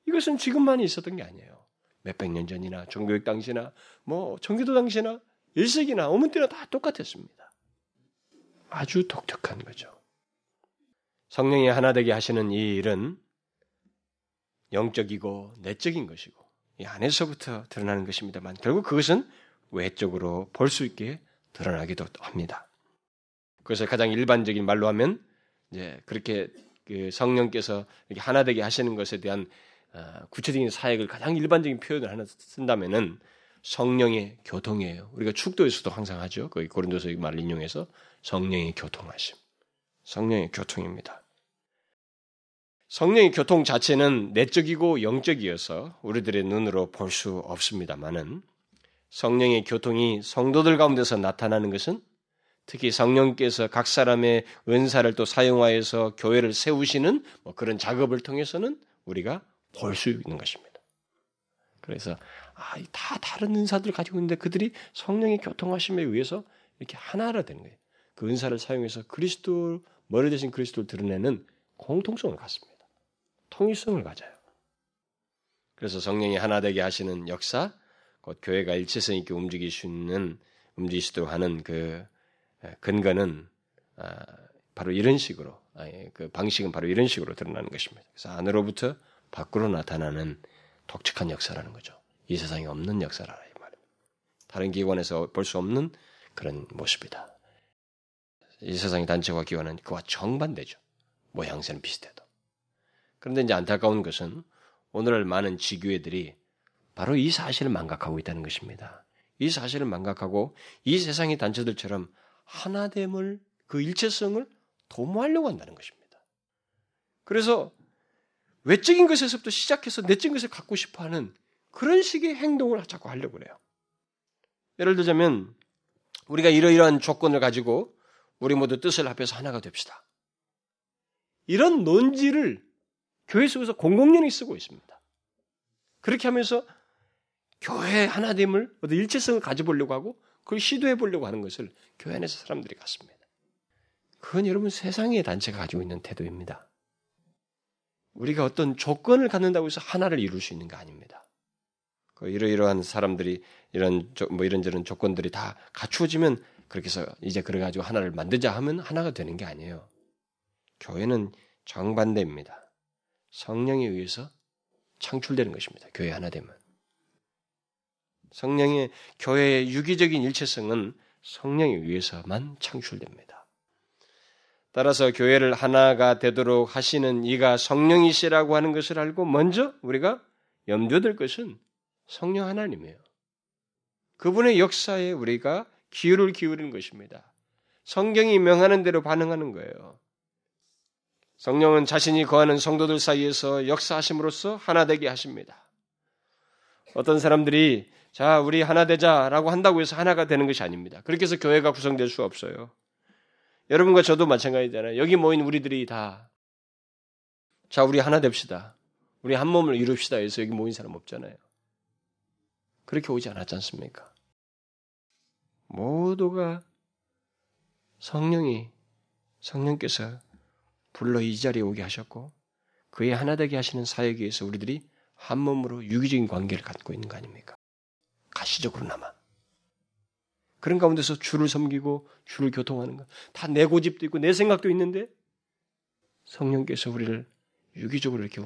Speaker 1: 이것은 지금만 있었던 게 아니에요. 몇백 년 전이나 종교육 당시나 뭐 청교도 당시나 1세기나 어문 때나 다 똑같았습니다. 아주 독특한 거죠. 성령이 하나 되게 하시는 이 일은 영적이고 내적인 것이고 이 안에서부터 드러나는 것입니다만 결국 그것은 외적으로 볼 수 있게 드러나기도 합니다. 그래서 가장 일반적인 말로 하면 이제 그렇게 그 성령께서 이렇게 하나 되게 하시는 것에 대한 어, 구체적인 사역을 가장 일반적인 표현을 하나 쓴다면은 성령의 교통이에요. 우리가 축도에서도 항상 하죠. 거기 고린도서 말 인용해서 성령의 교통하심. 성령의 교통입니다. 성령의 교통 자체는 내적이고 영적이어서 우리들의 눈으로 볼 수 없습니다만은 성령의 교통이 성도들 가운데서 나타나는 것은 특히 성령께서 각 사람의 은사를 또 사용하여서 교회를 세우시는 뭐 그런 작업을 통해서는 우리가 볼 수 있는 것입니다. 그래서 아, 다 다른 은사들 가지고 있는데 그들이 성령의 교통하심에 의해서 이렇게 하나가 되는 거예요. 그 은사를 사용해서 그리스도 머리 대신 그리스도를 드러내는 공통성을 갖습니다. 통일성을 가져요. 그래서 성령이 하나 되게 하시는 역사, 곧 교회가 일체성 있게 움직일 수 있는 움직이시도록 하는 그 근거는 아, 바로 이런 식으로 그 방식은 바로 이런 식으로 드러나는 것입니다. 그래서 안으로부터 밖으로 나타나는 독특한 역사라는 거죠. 이 세상에 없는 역사라 이 말입니다. 다른 기관에서 볼 수 없는 그런 모습이다. 이 세상의 단체와 기관은 그와 정반대죠. 모양새는 비슷해도. 그런데 이제 안타까운 것은 오늘날 많은 지교회들이 바로 이 사실을 망각하고 있다는 것입니다. 이 사실을 망각하고 이 세상의 단체들처럼 하나됨을 그 일체성을 도모하려고 한다는 것입니다. 그래서 외적인 것에서부터 시작해서 내적인 것을 갖고 싶어 하는 그런 식의 행동을 자꾸 하려고 그래요. 예를 들자면 우리가 이러이러한 조건을 가지고 우리 모두 뜻을 합해서 하나가 됩시다. 이런 논지를 교회 속에서 공공연히 쓰고 있습니다. 그렇게 하면서 교회 하나됨을 어떤 일체성을 가져보려고 하고 그걸 시도해 보려고 하는 것을 교회 안에서 사람들이 갖습니다. 그건 여러분 세상의 단체가 가지고 있는 태도입니다. 우리가 어떤 조건을 갖는다고 해서 하나를 이룰 수 있는 게 아닙니다. 그 이러이러한 사람들이 이런 뭐 이런저런 조건들이 다 갖추어지면 그렇게 해서 이제 그래 가지고 하나를 만들자 하면 하나가 되는 게 아니에요. 교회는 정반대입니다. 성령에 의해서 창출되는 것입니다. 교회 하나 되면. 성령의 교회의 유기적인 일체성은 성령에 의해서만 창출됩니다. 따라서 교회를 하나가 되도록 하시는 이가 성령이시라고 하는 것을 알고 먼저 우리가 염두될 것은 성령 하나님이에요. 그분의 역사에 우리가 기울을 기울이는 것입니다. 성경이 명하는 대로 반응하는 거예요. 성령은 자신이 거하는 성도들 사이에서 역사하심으로써 하나 되게 하십니다. 어떤 사람들이 자, 우리 하나 되자라고 한다고 해서 하나가 되는 것이 아닙니다. 그렇게 해서 교회가 구성될 수 없어요. 여러분과 저도 마찬가지잖아요. 여기 모인 우리들이 다 자, 우리 하나 됩시다. 우리 한 몸을 이룹시다 해서 여기 모인 사람 없잖아요. 그렇게 오지 않았지 않습니까? 모두가 성령이 성령께서 불러 이 자리에 오게 하셨고 그의 하나 되게 하시는 사역에 의해서 우리들이 한 몸으로 유기적인 관계를 갖고 있는 거 아닙니까? 가시적으로나마. 그런 가운데서 주를 섬기고 주를 교통하는 것. 다 내 고집도 있고 내 생각도 있는데 성령께서 우리를 유기적으로 이렇게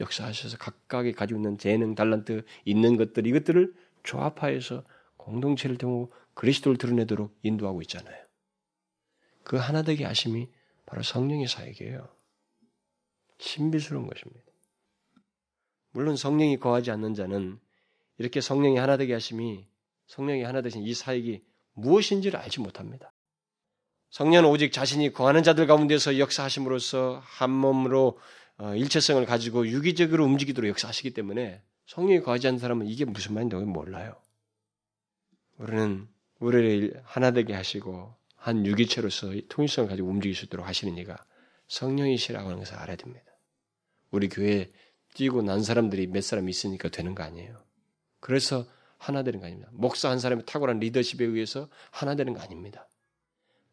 Speaker 1: 역사하셔서 각각이 가지고 있는 재능, 달란트 있는 것들 이것들을 조합하여서 공동체를 통하고 그리스도를 드러내도록 인도하고 있잖아요. 그 하나 되게 하심이 바로 성령의 사역이에요. 신비스러운 것입니다. 물론 성령이 거하지 않는 자는 이렇게 성령이 하나 되게 하심이 성령이 하나 되신 이 사역이 무엇인지를 알지 못합니다. 성령은 오직 자신이 거하는 자들 가운데서 역사하심으로써 한 몸으로 어, 일체성을 가지고 유기적으로 움직이도록 역사하시기 때문에 성령이 거하지 않는 사람은 이게 무슨 말인지 몰라요. 우리는 우리를 하나 되게 하시고 한 유기체로서 통일성을 가지고 움직일 수 있도록 하시는 이가 성령이시라고 하는 것을 알아야 됩니다. 우리 교회에 뛰고 난 사람들이 몇 사람 있으니까 되는 거 아니에요. 그래서 하나 되는 거 아닙니다. 목사 한 사람의 탁월한 리더십에 의해서 하나 되는 거 아닙니다.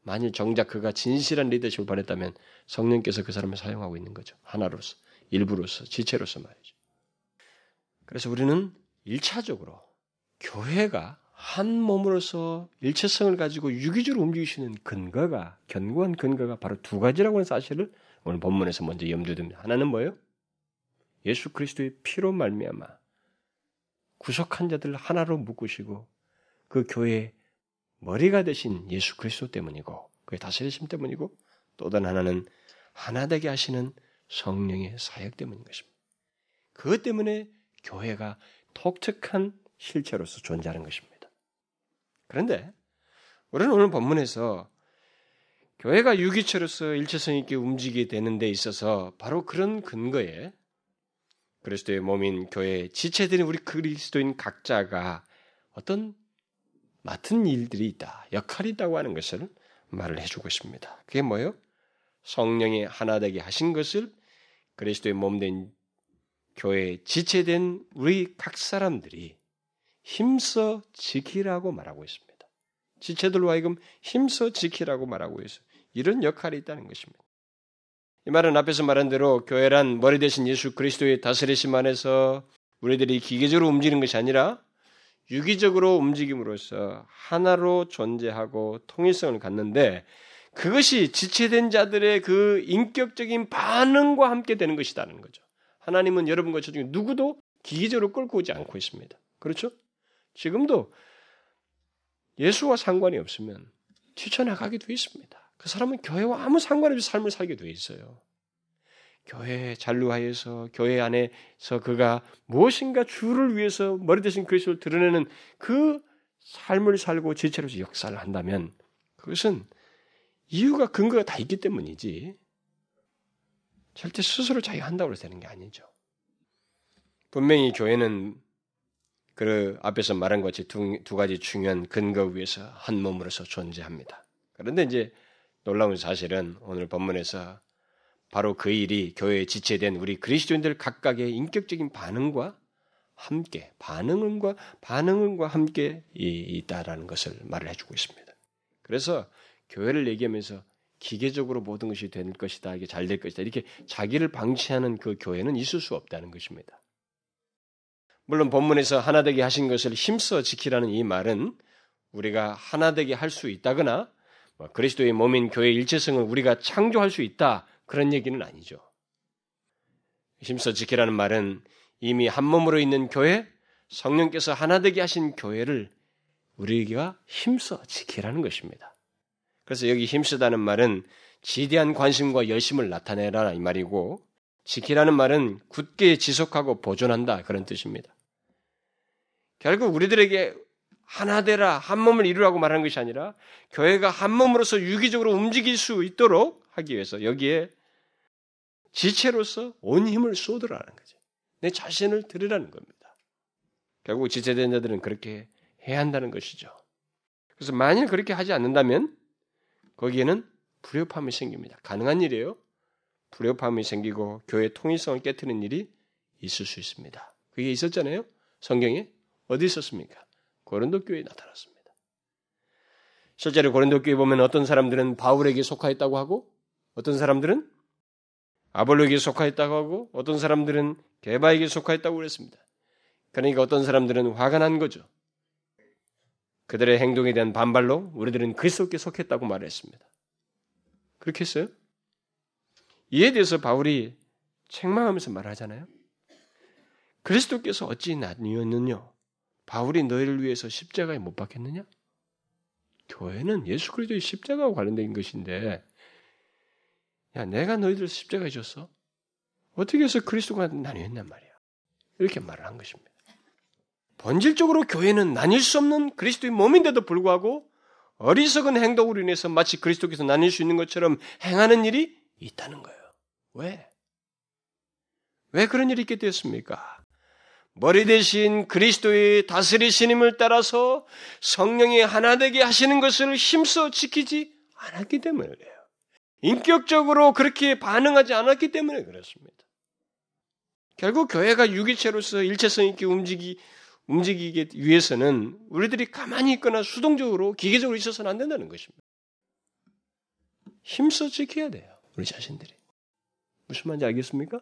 Speaker 1: 만일 정작 그가 진실한 리더십을 발했다면 성령께서 그 사람을 사용하고 있는 거죠. 하나로서, 일부로서, 지체로서 말이죠. 그래서 우리는 일차적으로 교회가 한 몸으로서 일체성을 가지고 유기적으로 움직이시는 근거가 견고한 근거가 바로 두 가지라고 하는 사실을 오늘 본문에서 먼저 염두에 둡니다. 하나는 뭐예요? 예수 그리스도의 피로 말미암아 구속한 자들 하나로 묶으시고 그 교회의 머리가 되신 예수 그리스도 때문이고 그의 다스리심 때문이고 또 다른 하나는 하나 되게 하시는 성령의 사역 때문인 것입니다. 그것 때문에 교회가 독특한 실체로서 존재하는 것입니다. 그런데 우리는 오늘 본문에서 교회가 유기체로서 일체성 있게 움직이게 되는 데 있어서 바로 그런 근거에 그리스도의 몸인 교회 지체들인 우리 그리스도인 각자가 어떤 맡은 일들이 있다, 역할이 있다고 하는 것을 말을 해주고 있습니다. 그게 뭐예요? 성령이 하나 되게 하신 것을 그리스도의 몸된 교회에 지체된 우리 각 사람들이 힘써 지키라고 말하고 있습니다. 지체들로 하여금 힘써 지키라고 말하고 있어요. 이런 역할이 있다는 것입니다. 이 말은 앞에서 말한 대로 교회란 머리 대신 예수 그리스도의 다스리심 안에서 우리들이 기계적으로 움직이는 것이 아니라 유기적으로 움직임으로써 하나로 존재하고 통일성을 갖는데 그것이 지체된 자들의 그 인격적인 반응과 함께 되는 것이라는 거죠. 하나님은 여러분과 저 중에 누구도 기계적으로 끌고 오지 않고 있습니다. 그렇죠? 지금도 예수와 상관이 없으면 튀쳐나가게 돼 있습니다. 그 사람은 교회와 아무 상관없이 삶을 살게 돼 있어요. 교회에 잔류하여서 교회 안에서 그가 무엇인가 주를 위해서 머리 대신 그리스도를 드러내는 그 삶을 살고 지체로서 역사를 한다면 그것은 이유가 근거가 다 있기 때문이지 절대 스스로 자기가 한다고 해서 되는 게 아니죠. 분명히 교회는 그 앞에서 말한 것이 두, 두 가지 중요한 근거 위에서 한 몸으로서 존재합니다. 그런데 이제 놀라운 사실은 오늘 본문에서 바로 그 일이 교회에 지체된 우리 그리스도인들 각각의 인격적인 반응과 함께 반응과 반응과 함께 있다라는 것을 말을 해주고 있습니다. 그래서 교회를 얘기하면서 기계적으로 모든 것이 될 것이다, 이게 잘 될 것이다 이렇게 자기를 방치하는 그 교회는 있을 수 없다는 것입니다. 물론 본문에서 하나 되게 하신 것을 힘써 지키라는 이 말은 우리가 하나 되게 할 수 있다거나 뭐 그리스도의 몸인 교회의 일체성을 우리가 창조할 수 있다 그런 얘기는 아니죠. 힘써 지키라는 말은 이미 한 몸으로 있는 교회, 성령께서 하나 되게 하신 교회를 우리가 힘써 지키라는 것입니다. 그래서 여기 힘쓰다는 말은 지대한 관심과 열심을 나타내라 이 말이고 지키라는 말은 굳게 지속하고 보존한다 그런 뜻입니다. 결국 우리들에게 하나 되라 한 몸을 이루라고 말하는 것이 아니라 교회가 한 몸으로서 유기적으로 움직일 수 있도록 하기 위해서 여기에 지체로서 온 힘을 쏟으라는 거죠. 내 자신을 드리라는 겁니다. 결국 지체된 자들은 그렇게 해야 한다는 것이죠. 그래서 만일 그렇게 하지 않는다면 거기에는 불협함이 생깁니다. 가능한 일이에요. 불협함이 생기고 교회 통일성을 깨뜨리는 일이 있을 수 있습니다. 그게 있었잖아요. 성경에 어디 있었습니까? 고린도 교회에 나타났습니다. 실제로 고린도 교회 보면 어떤 사람들은 바울에게 속하였다고 하고 어떤 사람들은 아볼로에게 속하였다고 하고 어떤 사람들은 게바에게 속하였다고 그랬습니다. 그러니까 어떤 사람들은 화가 난 거죠. 그들의 행동에 대한 반발로 우리들은 그리스도께 속했다고 말했습니다. 그렇게 했어요? 이에 대해서 바울이 책망하면서 말하잖아요. 그리스도께서 어찌 나뉘었느냐? 바울이 너희를 위해서 십자가에 못 박혔느냐? 교회는 예수 그리스도의 십자가와 관련된 것인데 야, 내가 너희들 십자가에 줬어? 어떻게 해서 그리스도가 나뉘었냔 말이야. 이렇게 말을 한 것입니다. 본질적으로 교회는 나뉠 수 없는 그리스도의 몸인데도 불구하고 어리석은 행동으로 인해서 마치 그리스도께서 나뉠 수 있는 것처럼 행하는 일이 있다는 거예요. 왜? 왜 그런 일이 있게 되었습니까? 머리 대신 그리스도의 다스리시님을 따라서 성령이 하나 되게 하시는 것을 힘써 지키지 않았기 때문에 그래요. 인격적으로 그렇게 반응하지 않았기 때문에 그렇습니다. 결국 교회가 유기체로서 일체성 있게 움직이, 움직이기 위해서는 우리들이 가만히 있거나 수동적으로 기계적으로 있어서는 안 된다는 것입니다. 힘써 지켜야 돼요. 우리 자신들이. 무슨 말인지 알겠습니까?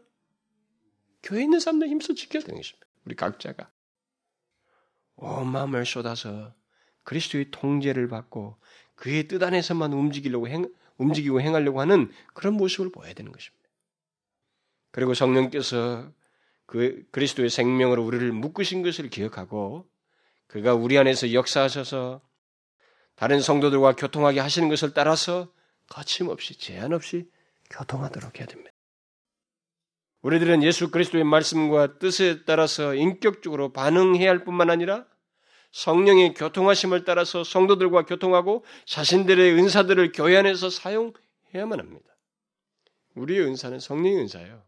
Speaker 1: 교회에 있는 사람들 힘써 지켜야 되는 것입니다. 우리 각자가. 온 마음을 쏟아서 그리스도의 통제를 받고 그의 뜻 안에서만 움직이려고 행, 움직이고 행하려고 하는 그런 모습을 보여야 되는 것입니다. 그리고 성령께서 그 그리스도의 생명으로 우리를 묶으신 것을 기억하고 그가 우리 안에서 역사하셔서 다른 성도들과 교통하게 하시는 것을 따라서 거침없이 제한 없이 교통하도록 해야 됩니다. 우리들은 예수 그리스도의 말씀과 뜻에 따라서 인격적으로 반응해야 할 뿐만 아니라 성령의 교통하심을 따라서 성도들과 교통하고 자신들의 은사들을 교회 안에서 사용해야만 합니다. 우리의 은사는 성령의 은사예요.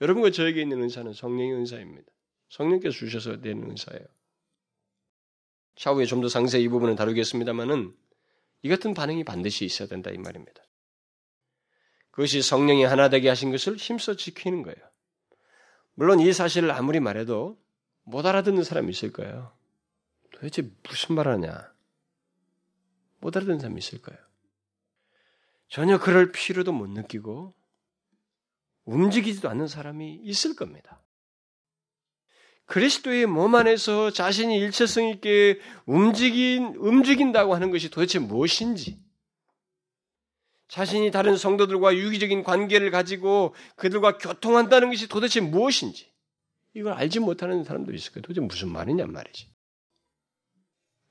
Speaker 1: 여러분과 저에게 있는 은사는 성령의 은사입니다. 성령께서 주셔서 되는 은사예요. 차후에 좀 더 상세히 이 부분을 다루겠습니다만은 이 같은 반응이 반드시 있어야 된다 이 말입니다. 그것이 성령이 하나 되게 하신 것을 힘써 지키는 거예요. 물론 이 사실을 아무리 말해도 못 알아듣는 사람이 있을 거예요. 도대체 무슨 말 하냐? 못 알아듣는 사람이 있을 거예요. 전혀 그럴 필요도 못 느끼고 움직이지도 않는 사람이 있을 겁니다. 그리스도의 몸 안에서 자신이 일체성 있게 움직인, 움직인다고 하는 것이 도대체 무엇인지, 자신이 다른 성도들과 유기적인 관계를 가지고 그들과 교통한다는 것이 도대체 무엇인지, 이걸 알지 못하는 사람도 있을 거예요. 도대체 무슨 말이냐 말이지.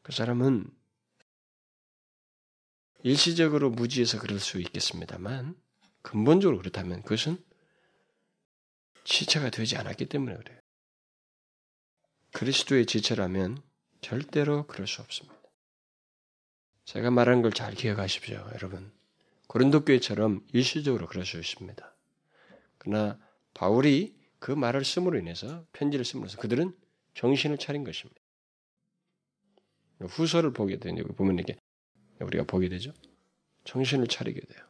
Speaker 1: 그 사람은 일시적으로 무지해서 그럴 수 있겠습니다만, 근본적으로 그렇다면 그것은 지체가 되지 않았기 때문에 그래요. 그리스도의 지체라면 절대로 그럴 수 없습니다. 제가 말하는 걸잘 기억하십시오, 여러분. 고린도 교회처럼 일시적으로 그럴 수 있습니다. 그러나 바울이 그 말을 쓰므로 인해서 편지를 쓰므로서 그들은 정신을 차린 것입니다. 후서를 보게 되는 보면 이게 우리가 보게 되죠. 정신을 차리게 돼요.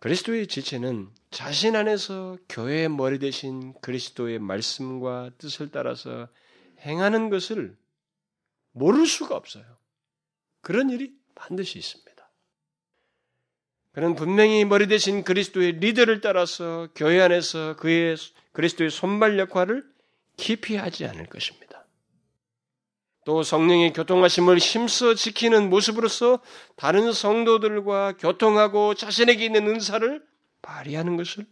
Speaker 1: 그리스도의 지체는 자신 안에서 교회의 머리 대신 그리스도의 말씀과 뜻을 따라서 행하는 것을 모를 수가 없어요. 그런 일이 반드시 있습니다. 그는 분명히 머리 대신 그리스도의 리더를 따라서 교회 안에서 그의 그리스도의 손발 역할을 깊이 하지 않을 것입니다. 또 성령의 교통하심을 힘써 지키는 모습으로서 다른 성도들과 교통하고 자신에게 있는 은사를 발휘하는 것을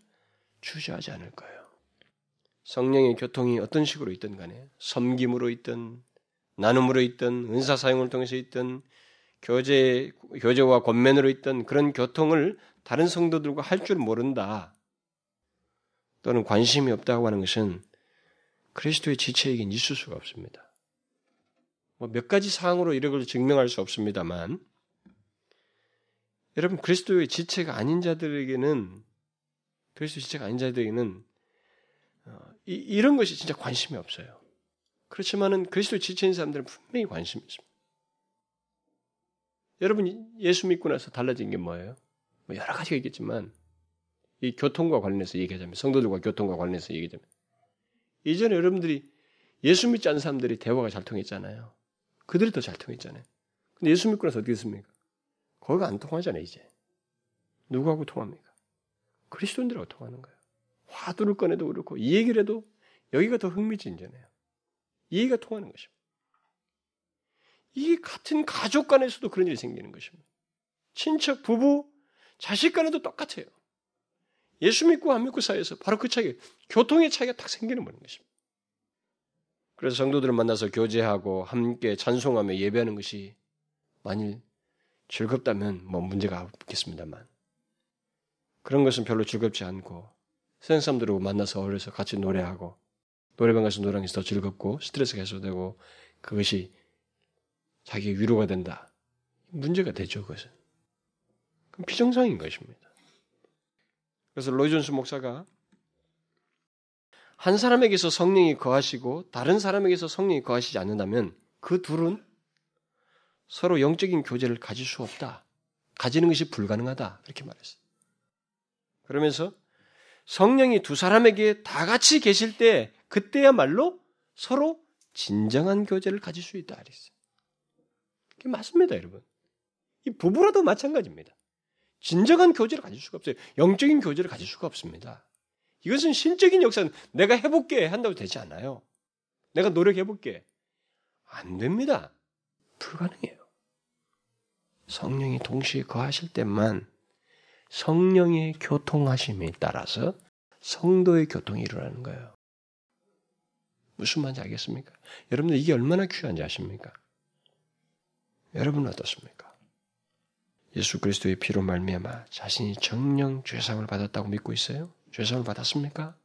Speaker 1: 주저하지 않을 거예요. 성령의 교통이 어떤 식으로 있든 간에 섬김으로 있든 나눔으로 있든 은사 사용을 통해서 있든 교제 교제와 권면으로 있든 그런 교통을 다른 성도들과 할 줄 모른다. 또는 관심이 없다고 하는 것은 그리스도의 지체에겐 있을 수가 없습니다. 뭐 몇 가지 사항으로 이런 증명할 수 없습니다만 여러분 그리스도의 지체가 아닌 자들에게는 그리스도 지체가 아닌 자들에게는 어, 이, 런 것이 진짜 관심이 없어요. 그렇지만은 그리스도 지체인 사람들은 분명히 관심이 있습니다. 여러분 예수 믿고 나서 달라진 게 뭐예요? 뭐 여러 가지가 있겠지만 이 교통과 관련해서 얘기하자면 성도들과 교통과 관련해서 얘기하자면 이전에 여러분들이 예수 믿지 않는 사람들이 대화가 잘 통했잖아요. 그들이 더 잘 통했잖아요. 근데 예수 믿고 나서 어떻게 됐습니까? 거기가 안 통하잖아요, 이제. 누구하고 통합니까? 그리스도인들하고 통하는 거예요. 화두를 꺼내도 그렇고, 이 얘기를 해도 여기가 더 흥미진전해요. 이 얘기가 통하는 것입니다. 이 같은 가족 간에서도 그런 일이 생기는 것입니다. 친척, 부부, 자식 간에도 똑같아요. 예수 믿고 안 믿고 사이에서 바로 그 차이, 교통의 차이가 딱 생기는 것입니다. 그래서 성도들을 만나서 교제하고 함께 찬송하며 예배하는 것이 만일 즐겁다면 뭐 문제가 없겠습니다만 그런 것은 별로 즐겁지 않고 세상 사람들하고 만나서 어울려서 같이 노래하고 노래방 가서 노래하는 게더 즐겁고 스트레스 해소되고 그것이 자기 위로가 된다. 문제가 되죠, 그것은. 그럼 비정상인 것입니다. 그래서 로이존스 목사가 한 사람에게서 성령이 거하시고 다른 사람에게서 성령이 거하시지 않는다면 그 둘은 서로 영적인 교제를 가질 수 없다. 가지는 것이 불가능하다. 이렇게 말했어요. 그러면서 성령이 두 사람에게 다 같이 계실 때 그때야말로 서로 진정한 교제를 가질 수 있다. 그랬어요. 그게 맞습니다, 여러분. 이 부부라도 마찬가지입니다. 진정한 교제를 가질 수가 없어요. 영적인 교제를 가질 수가 없습니다. 이것은 신적인 역사는 내가 해볼게 한다고 되지 않아요. 내가 노력해볼게. 안 됩니다. 불가능해요. 성령이 동시에 거하실 때만 성령의 교통하심에 따라서 성도의 교통이 일어나는 거예요. 무슨 말인지 알겠습니까? 여러분들 이게 얼마나 귀한지 아십니까? 여러분은 어떻습니까? 예수 그리스도의 피로 말미암아 자신이 정령 죄상을 받았다고 믿고 있어요? 죄사함을 받았습니까?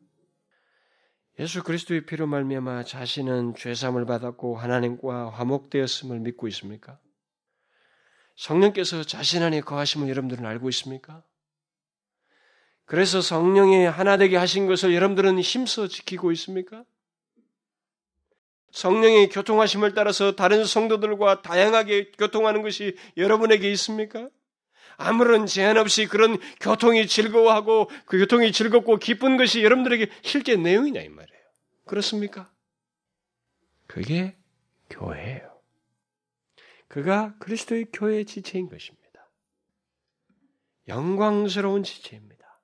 Speaker 1: 예수 그리스도의 피로 말미암아 자신은 죄사함을 받았고 하나님과 화목되었음을 믿고 있습니까? 성령께서 자신 안에 거하심을 여러분들은 알고 있습니까? 그래서 성령이 하나 되게 하신 것을 여러분들은 힘써 지키고 있습니까? 성령의 교통하심을 따라서 다른 성도들과 다양하게 교통하는 것이 여러분에게 있습니까? 아무런 제한 없이 그런 교통이 즐거워하고 그 교통이 즐겁고 기쁜 것이 여러분들에게 실제 내용이냐 이 말이에요. 그렇습니까? 그게 교회예요. 그가 그리스도의 교회의 지체인 것입니다. 영광스러운 지체입니다.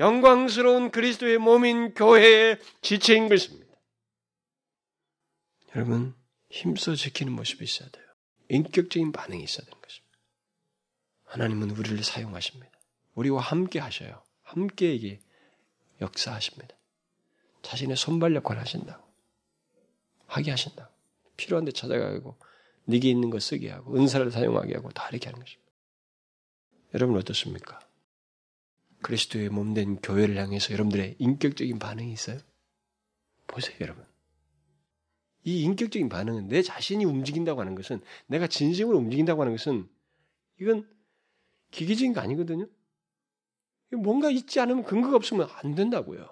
Speaker 1: 영광스러운 그리스도의 몸인 교회의 지체인 것입니다. 여러분, 힘써 지키는 모습이 있어야 돼요. 인격적인 반응이 있어야 되는 것입니다. 하나님은 우리를 사용하십니다. 우리와 함께 하셔요. 함께 이게 역사하십니다. 자신의 손발 역할을 하신다고. 하게 하신다고. 필요한 데 찾아가고, 네게 있는 거 쓰게 하고, 은사를 사용하게 하고, 다 이렇게 하는 것입니다. 여러분 어떻습니까? 그리스도의 몸된 교회를 향해서 여러분들의 인격적인 반응이 있어요? 보세요, 여러분. 이 인격적인 반응은 내 자신이 움직인다고 하는 것은 내가 진심으로 움직인다고 하는 것은 이건 기계적인 거 아니거든요. 뭔가 있지 않으면 근거가 없으면 안 된다고요.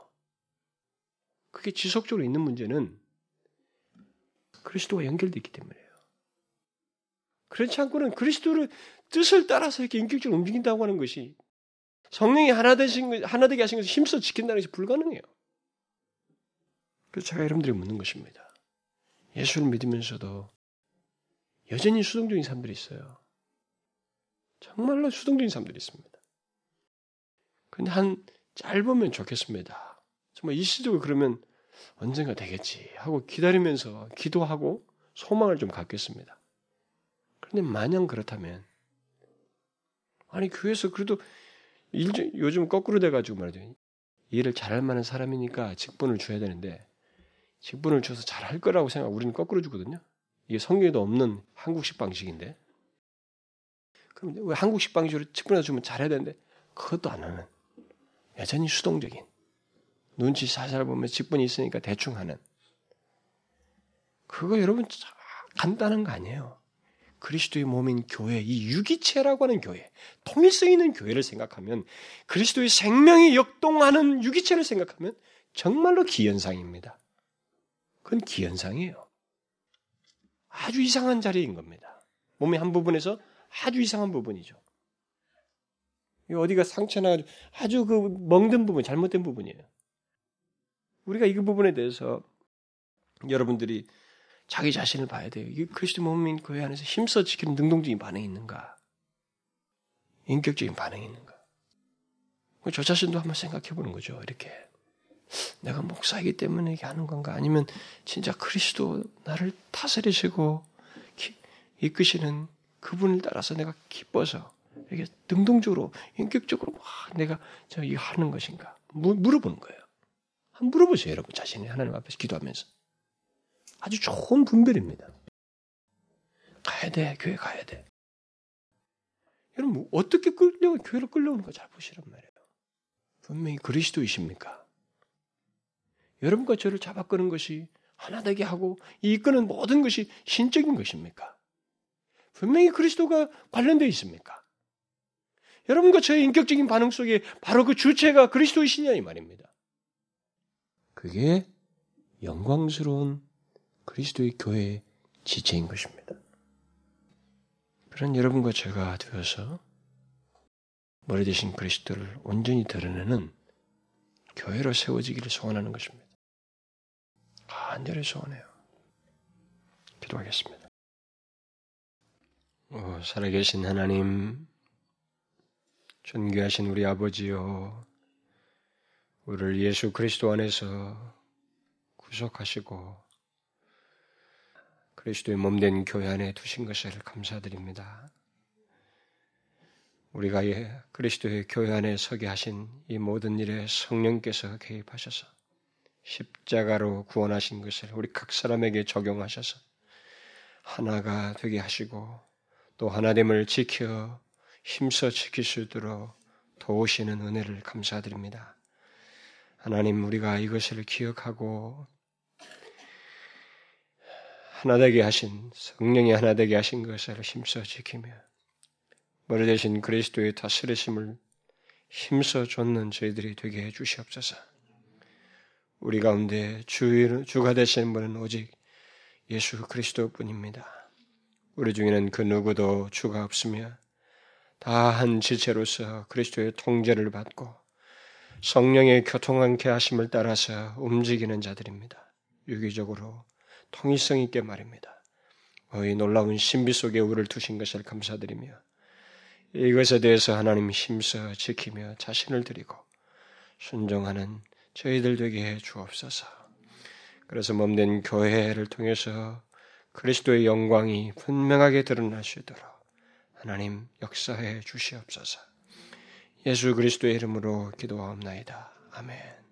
Speaker 1: 그게 지속적으로 있는 문제는 그리스도와 연결되어 있기 때문이에요. 그렇지 않고는 그리스도를 뜻을 따라서 이렇게 인격적으로 움직인다고 하는 것이 성령이 하나 되신 하나 되게 하신 것을 힘써 지킨다는 것이 불가능해요. 그래서 제가 여러분들이 묻는 것입니다. 예수를 믿으면서도 여전히 수동적인 사람들이 있어요. 정말로 수동적인 사람들이 있습니다. 근데 한 짧으면 좋겠습니다. 정말 일시적으로 그러면 언젠가 되겠지 하고 기다리면서 기도하고 소망을 좀 갖겠습니다. 그런데 마냥 그렇다면 아니 교회에서 그래도 일, 요즘 거꾸로 돼가지고 말이죠. 일을 잘할 만한 사람이니까 직분을 줘야 되는데 직분을 줘서 잘할 거라고 생각. 우리는 거꾸로 주거든요. 이게 성경에도 없는 한국식 방식인데. 그럼 왜 한국식 방식으로 직분을 주면 잘해야 되는데 그것도 안 하는. 여전히 수동적인. 눈치 살살 보면 직분이 있으니까 대충 하는. 그거 여러분 간단한 거 아니에요. 그리스도의 몸인 교회, 이 유기체라고 하는 교회, 통일성 있는 교회를 생각하면 그리스도의 생명이 역동하는 유기체를 생각하면 정말로 기현상입니다. 그건 기현상이에요. 아주 이상한 자리인 겁니다. 몸의 한 부분에서 아주 이상한 부분이죠. 어디가 상처나 아주 그 멍든 부분, 잘못된 부분이에요. 우리가 이 부분에 대해서 여러분들이 자기 자신을 봐야 돼요. 이게 그리스도 몸인 교회 안에서 힘써 지키는 능동적인 반응이 있는가? 인격적인 반응이 있는가? 저 자신도 한번 생각해 보는 거죠. 이렇게. 내가 목사이기 때문에 이게 하는 건가? 아니면 진짜 그리스도 나를 다스리시고 이끄시는 그분을 따라서 내가 기뻐서 이렇게 능동적으로, 인격적으로 막 내가 저 이거 하는 것인가? 물어보는 거예요. 한번 물어보세요, 여러분. 자신이 하나님 앞에서 기도하면서. 아주 좋은 분별입니다. 가야 돼, 교회 가야 돼. 여러분, 어떻게 끌려, 교회로 끌려오는 가잘 보시란 말이에요. 분명히 그리스도이십니까? 여러분과 저를 잡아 끄는 것이 하나 되게 하고 이끄는 모든 것이 신적인 것입니까? 분명히 그리스도가 관련되어 있습니까? 여러분과 저의 인격적인 반응 속에 바로 그 주체가 그리스도이시냐 이 말입니다. 그게 영광스러운 그리스도의 교회의 지체인 것입니다. 그런 여러분과 제가 되어서 머리 대신 그리스도를 온전히 드러내는 교회로 세워지기를 소원하는 것입니다. 간절히 소원해요. 기도하겠습니다. 오, 살아계신 하나님, 존귀하신 우리 아버지요, 우리를 예수 그리스도 안에서 구속하시고 그리스도의 몸된 교회 안에 두신 것을 감사드립니다. 우리가 그리스도의 교회 안에 서게 하신 이 모든 일에 성령께서 개입하셔서 십자가로 구원하신 것을 우리 각 사람에게 적용하셔서 하나가 되게 하시고 또 하나됨을 지켜 힘써 지킬 수 있도록 도우시는 은혜를 감사드립니다. 하나님 우리가 이것을 기억하고 하나되게 하신 성령이 하나되게 하신 것을 힘써 지키며 머리 대신 그리스도의 다스리심을 힘써 줬는 저희들이 되게 해 주시옵소서.
Speaker 2: 우리 가운데 주, 주가 되시는 분은 오직 예수 그리스도 뿐입니다. 우리 중에는 그 누구도 주가 없으며 다 한 지체로서 그리스도의 통제를 받고 성령의 교통함께 하심을 따라서 움직이는 자들입니다. 유기적으로 통일성 있게 말입니다. 이 놀라운 신비 속에 우리를 두신 것을 감사드리며 이것에 대해서 하나님 힘써 지키며 자신을 드리고 순종하는 저희들 되게 해 주옵소서. 그래서 몸된 교회를 통해서 그리스도의 영광이 분명하게 드러나시도록 하나님 역사해 주시옵소서. 예수 그리스도의 이름으로 기도하옵나이다. 아멘.